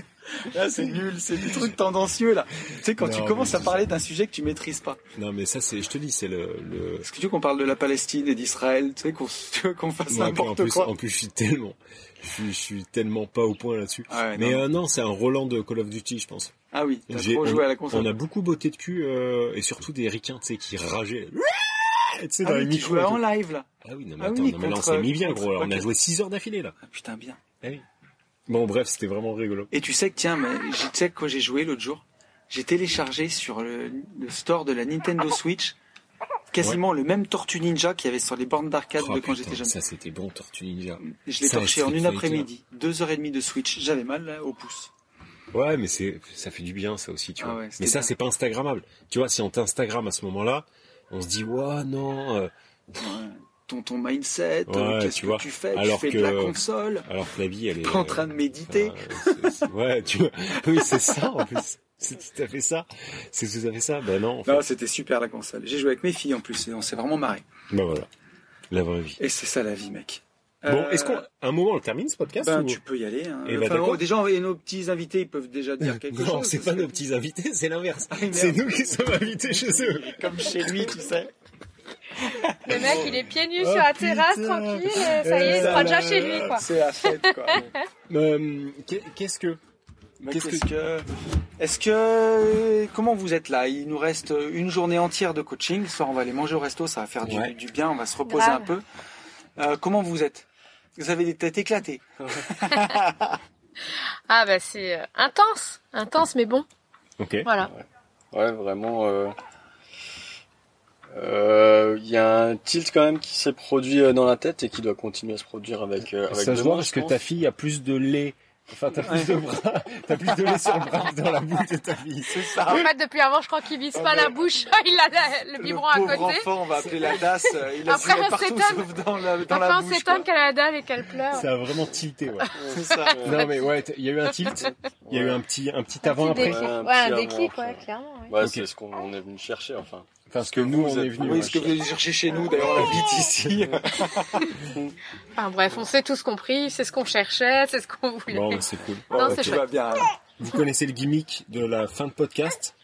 Là, c'est nul. C'est du truc tendancieux, là. Tu sais, quand Non, tu commences à parler d'un sujet que tu maîtrises pas. Non, mais ça c'est, je te dis, c'est le. le... Est-ce que tu veux qu'on parle de la Palestine et d'Israël? Tu sais, qu'on, qu'on fasse Moi, puis en n'importe plus, quoi? en plus, je suis tellement, je suis, je suis tellement pas au point là-dessus. Ah ouais, mais non. euh, non, c'est un Roland de Call of Duty, je pense. Ah oui, t'as J'ai- trop on, joué à la console. on a beaucoup botté de cul euh, et surtout des ricains, tu sais, qui rageaient. Tu sais, ah dans les oui, micros. et en live, là. Ah oui, non mais Ah attends, oui, non, mais là on s'est mis bien, contre- gros. là, on a joué 6 heures d'affilée là. Ah putain, bien. Ah oui. Bon, bref, c'était vraiment rigolo. Et tu sais que, tiens, mais, tu sais que quand j'ai joué l'autre jour, j'ai téléchargé sur le, le store de la Nintendo Switch quasiment le même Tortue Ninja qu'il y avait sur les bornes d'arcade Oh, de quand j'étais jeune. Ça c'était bon, Tortue Ninja. Je l'ai torché en une après-midi. Deux heures et demie de Switch. J'avais mal là, au pouce. Ouais, mais c'est, ça fait du bien ça aussi, tu Ah vois. ouais, c'était mais ça c'est pas Instagrammable. Tu vois, si on t'Instagram à ce moment-là, on se dit, ouais, non. euh, Ouais. Ton, ton mindset, Ouais, euh, qu'est-ce tu que vois. tu fais? Alors Tu fais que- de la console? alors que la vie, elle est. Pas en train de méditer? enfin, c'est- c'est- ouais, tu vois. Oui, c'est ça en plus. C'est tout à fait ça. C'est tout à fait ça. Ben non. En fait. Non, c'était super la console. J'ai joué avec mes filles en plus et on s'est vraiment marré. Ben voilà. La vraie vie. Et c'est ça la vie, mec. Bon, Euh, est-ce qu'on, un moment, on termine ce podcast Ben, ou... tu peux y aller. Hein. Eh ben, Enfin, d'accord. déjà, et nos petits invités, ils peuvent déjà dire quelque chose. Non, c'est pas que- nos petits invités, c'est l'inverse. Ah, c'est nous qui sommes invités chez eux. Comme chez lui, tu sais. Le mec, il est pieds nus Oh, sur la terrasse, putain. tranquille, et ça y est, il Euh, sera déjà chez lui, quoi. C'est la fête, quoi. Euh, qu'est- qu'est-ce que... Qu'est-ce Qu'est-ce que... Est-ce que... Comment vous êtes là? Il nous reste une journée entière de coaching. Ce soir, on va aller manger au resto, ça va faire du, bien, on va se reposer Grave. un peu. Euh, comment vous êtes? Vous avez des têtes éclatées. Ah bah c'est euh, intense, intense mais bon. Ok. Voilà. Ouais, vraiment. euh, euh, Il y a un tilt quand même qui s'est produit dans la tête et qui doit continuer à se produire avec, euh, avec Ça se voit parce que ta fille a plus de lait. Enfin, t'as plus de bras, t'as plus de lait sur le bras que dans la bouche de ta fille. C'est ça. En fait, depuis avant, je crois qu'il vise Ah, pas la bouche. il a la- le biberon à pauvre côté. enfant, on va appeler la tasse. euh, Il a Après, on partout s'étonne. sauf dans la, dans Après, la on bouche. s'étonne quoi. qu'elle a la dalle et qu'elle pleure. Ça a vraiment tilté, ouais. C'est ça. Non mais ouais, il y a eu un tilt. Il y a eu un petit, un petit avant Un après. petit déclic. Ouais, un Ouais, un petit déclic, avant, ouais, clairement. ouais. C'est ce qu'on on est venu chercher, enfin. Parce que nous, vous on est venus. Oui, ce que vous allez chercher chez nous, d'ailleurs, on habite ici. Enfin bref, on s'est tous compris, c'est ce qu'on cherchait, c'est ce qu'on voulait. Bon, bah, c'est cool. Non, c'est tu chouette. vas bien. Vous connaissez le gimmick de la fin de podcast?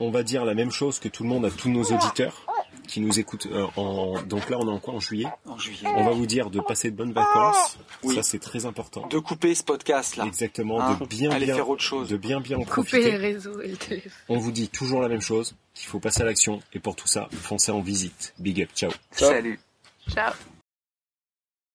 On va dire la même chose que tout le monde à tous nos auditeurs qui nous écoutent. euh, en... Donc là, on est en quoi En juillet. En juillet. On va vous dire de passer de bonnes vacances. Oui. Ça, c'est très important. De couper ce podcast-là. Exactement. Hein de bien, bien, faire autre chose. de bien, bien en Couper les profiter. réseaux et le téléphone. On vous dit toujours la même chose. Qu'il faut passer à l'action. Et pour tout ça, foncez en visite. Big up. Ciao. Ciao. Salut. Ciao.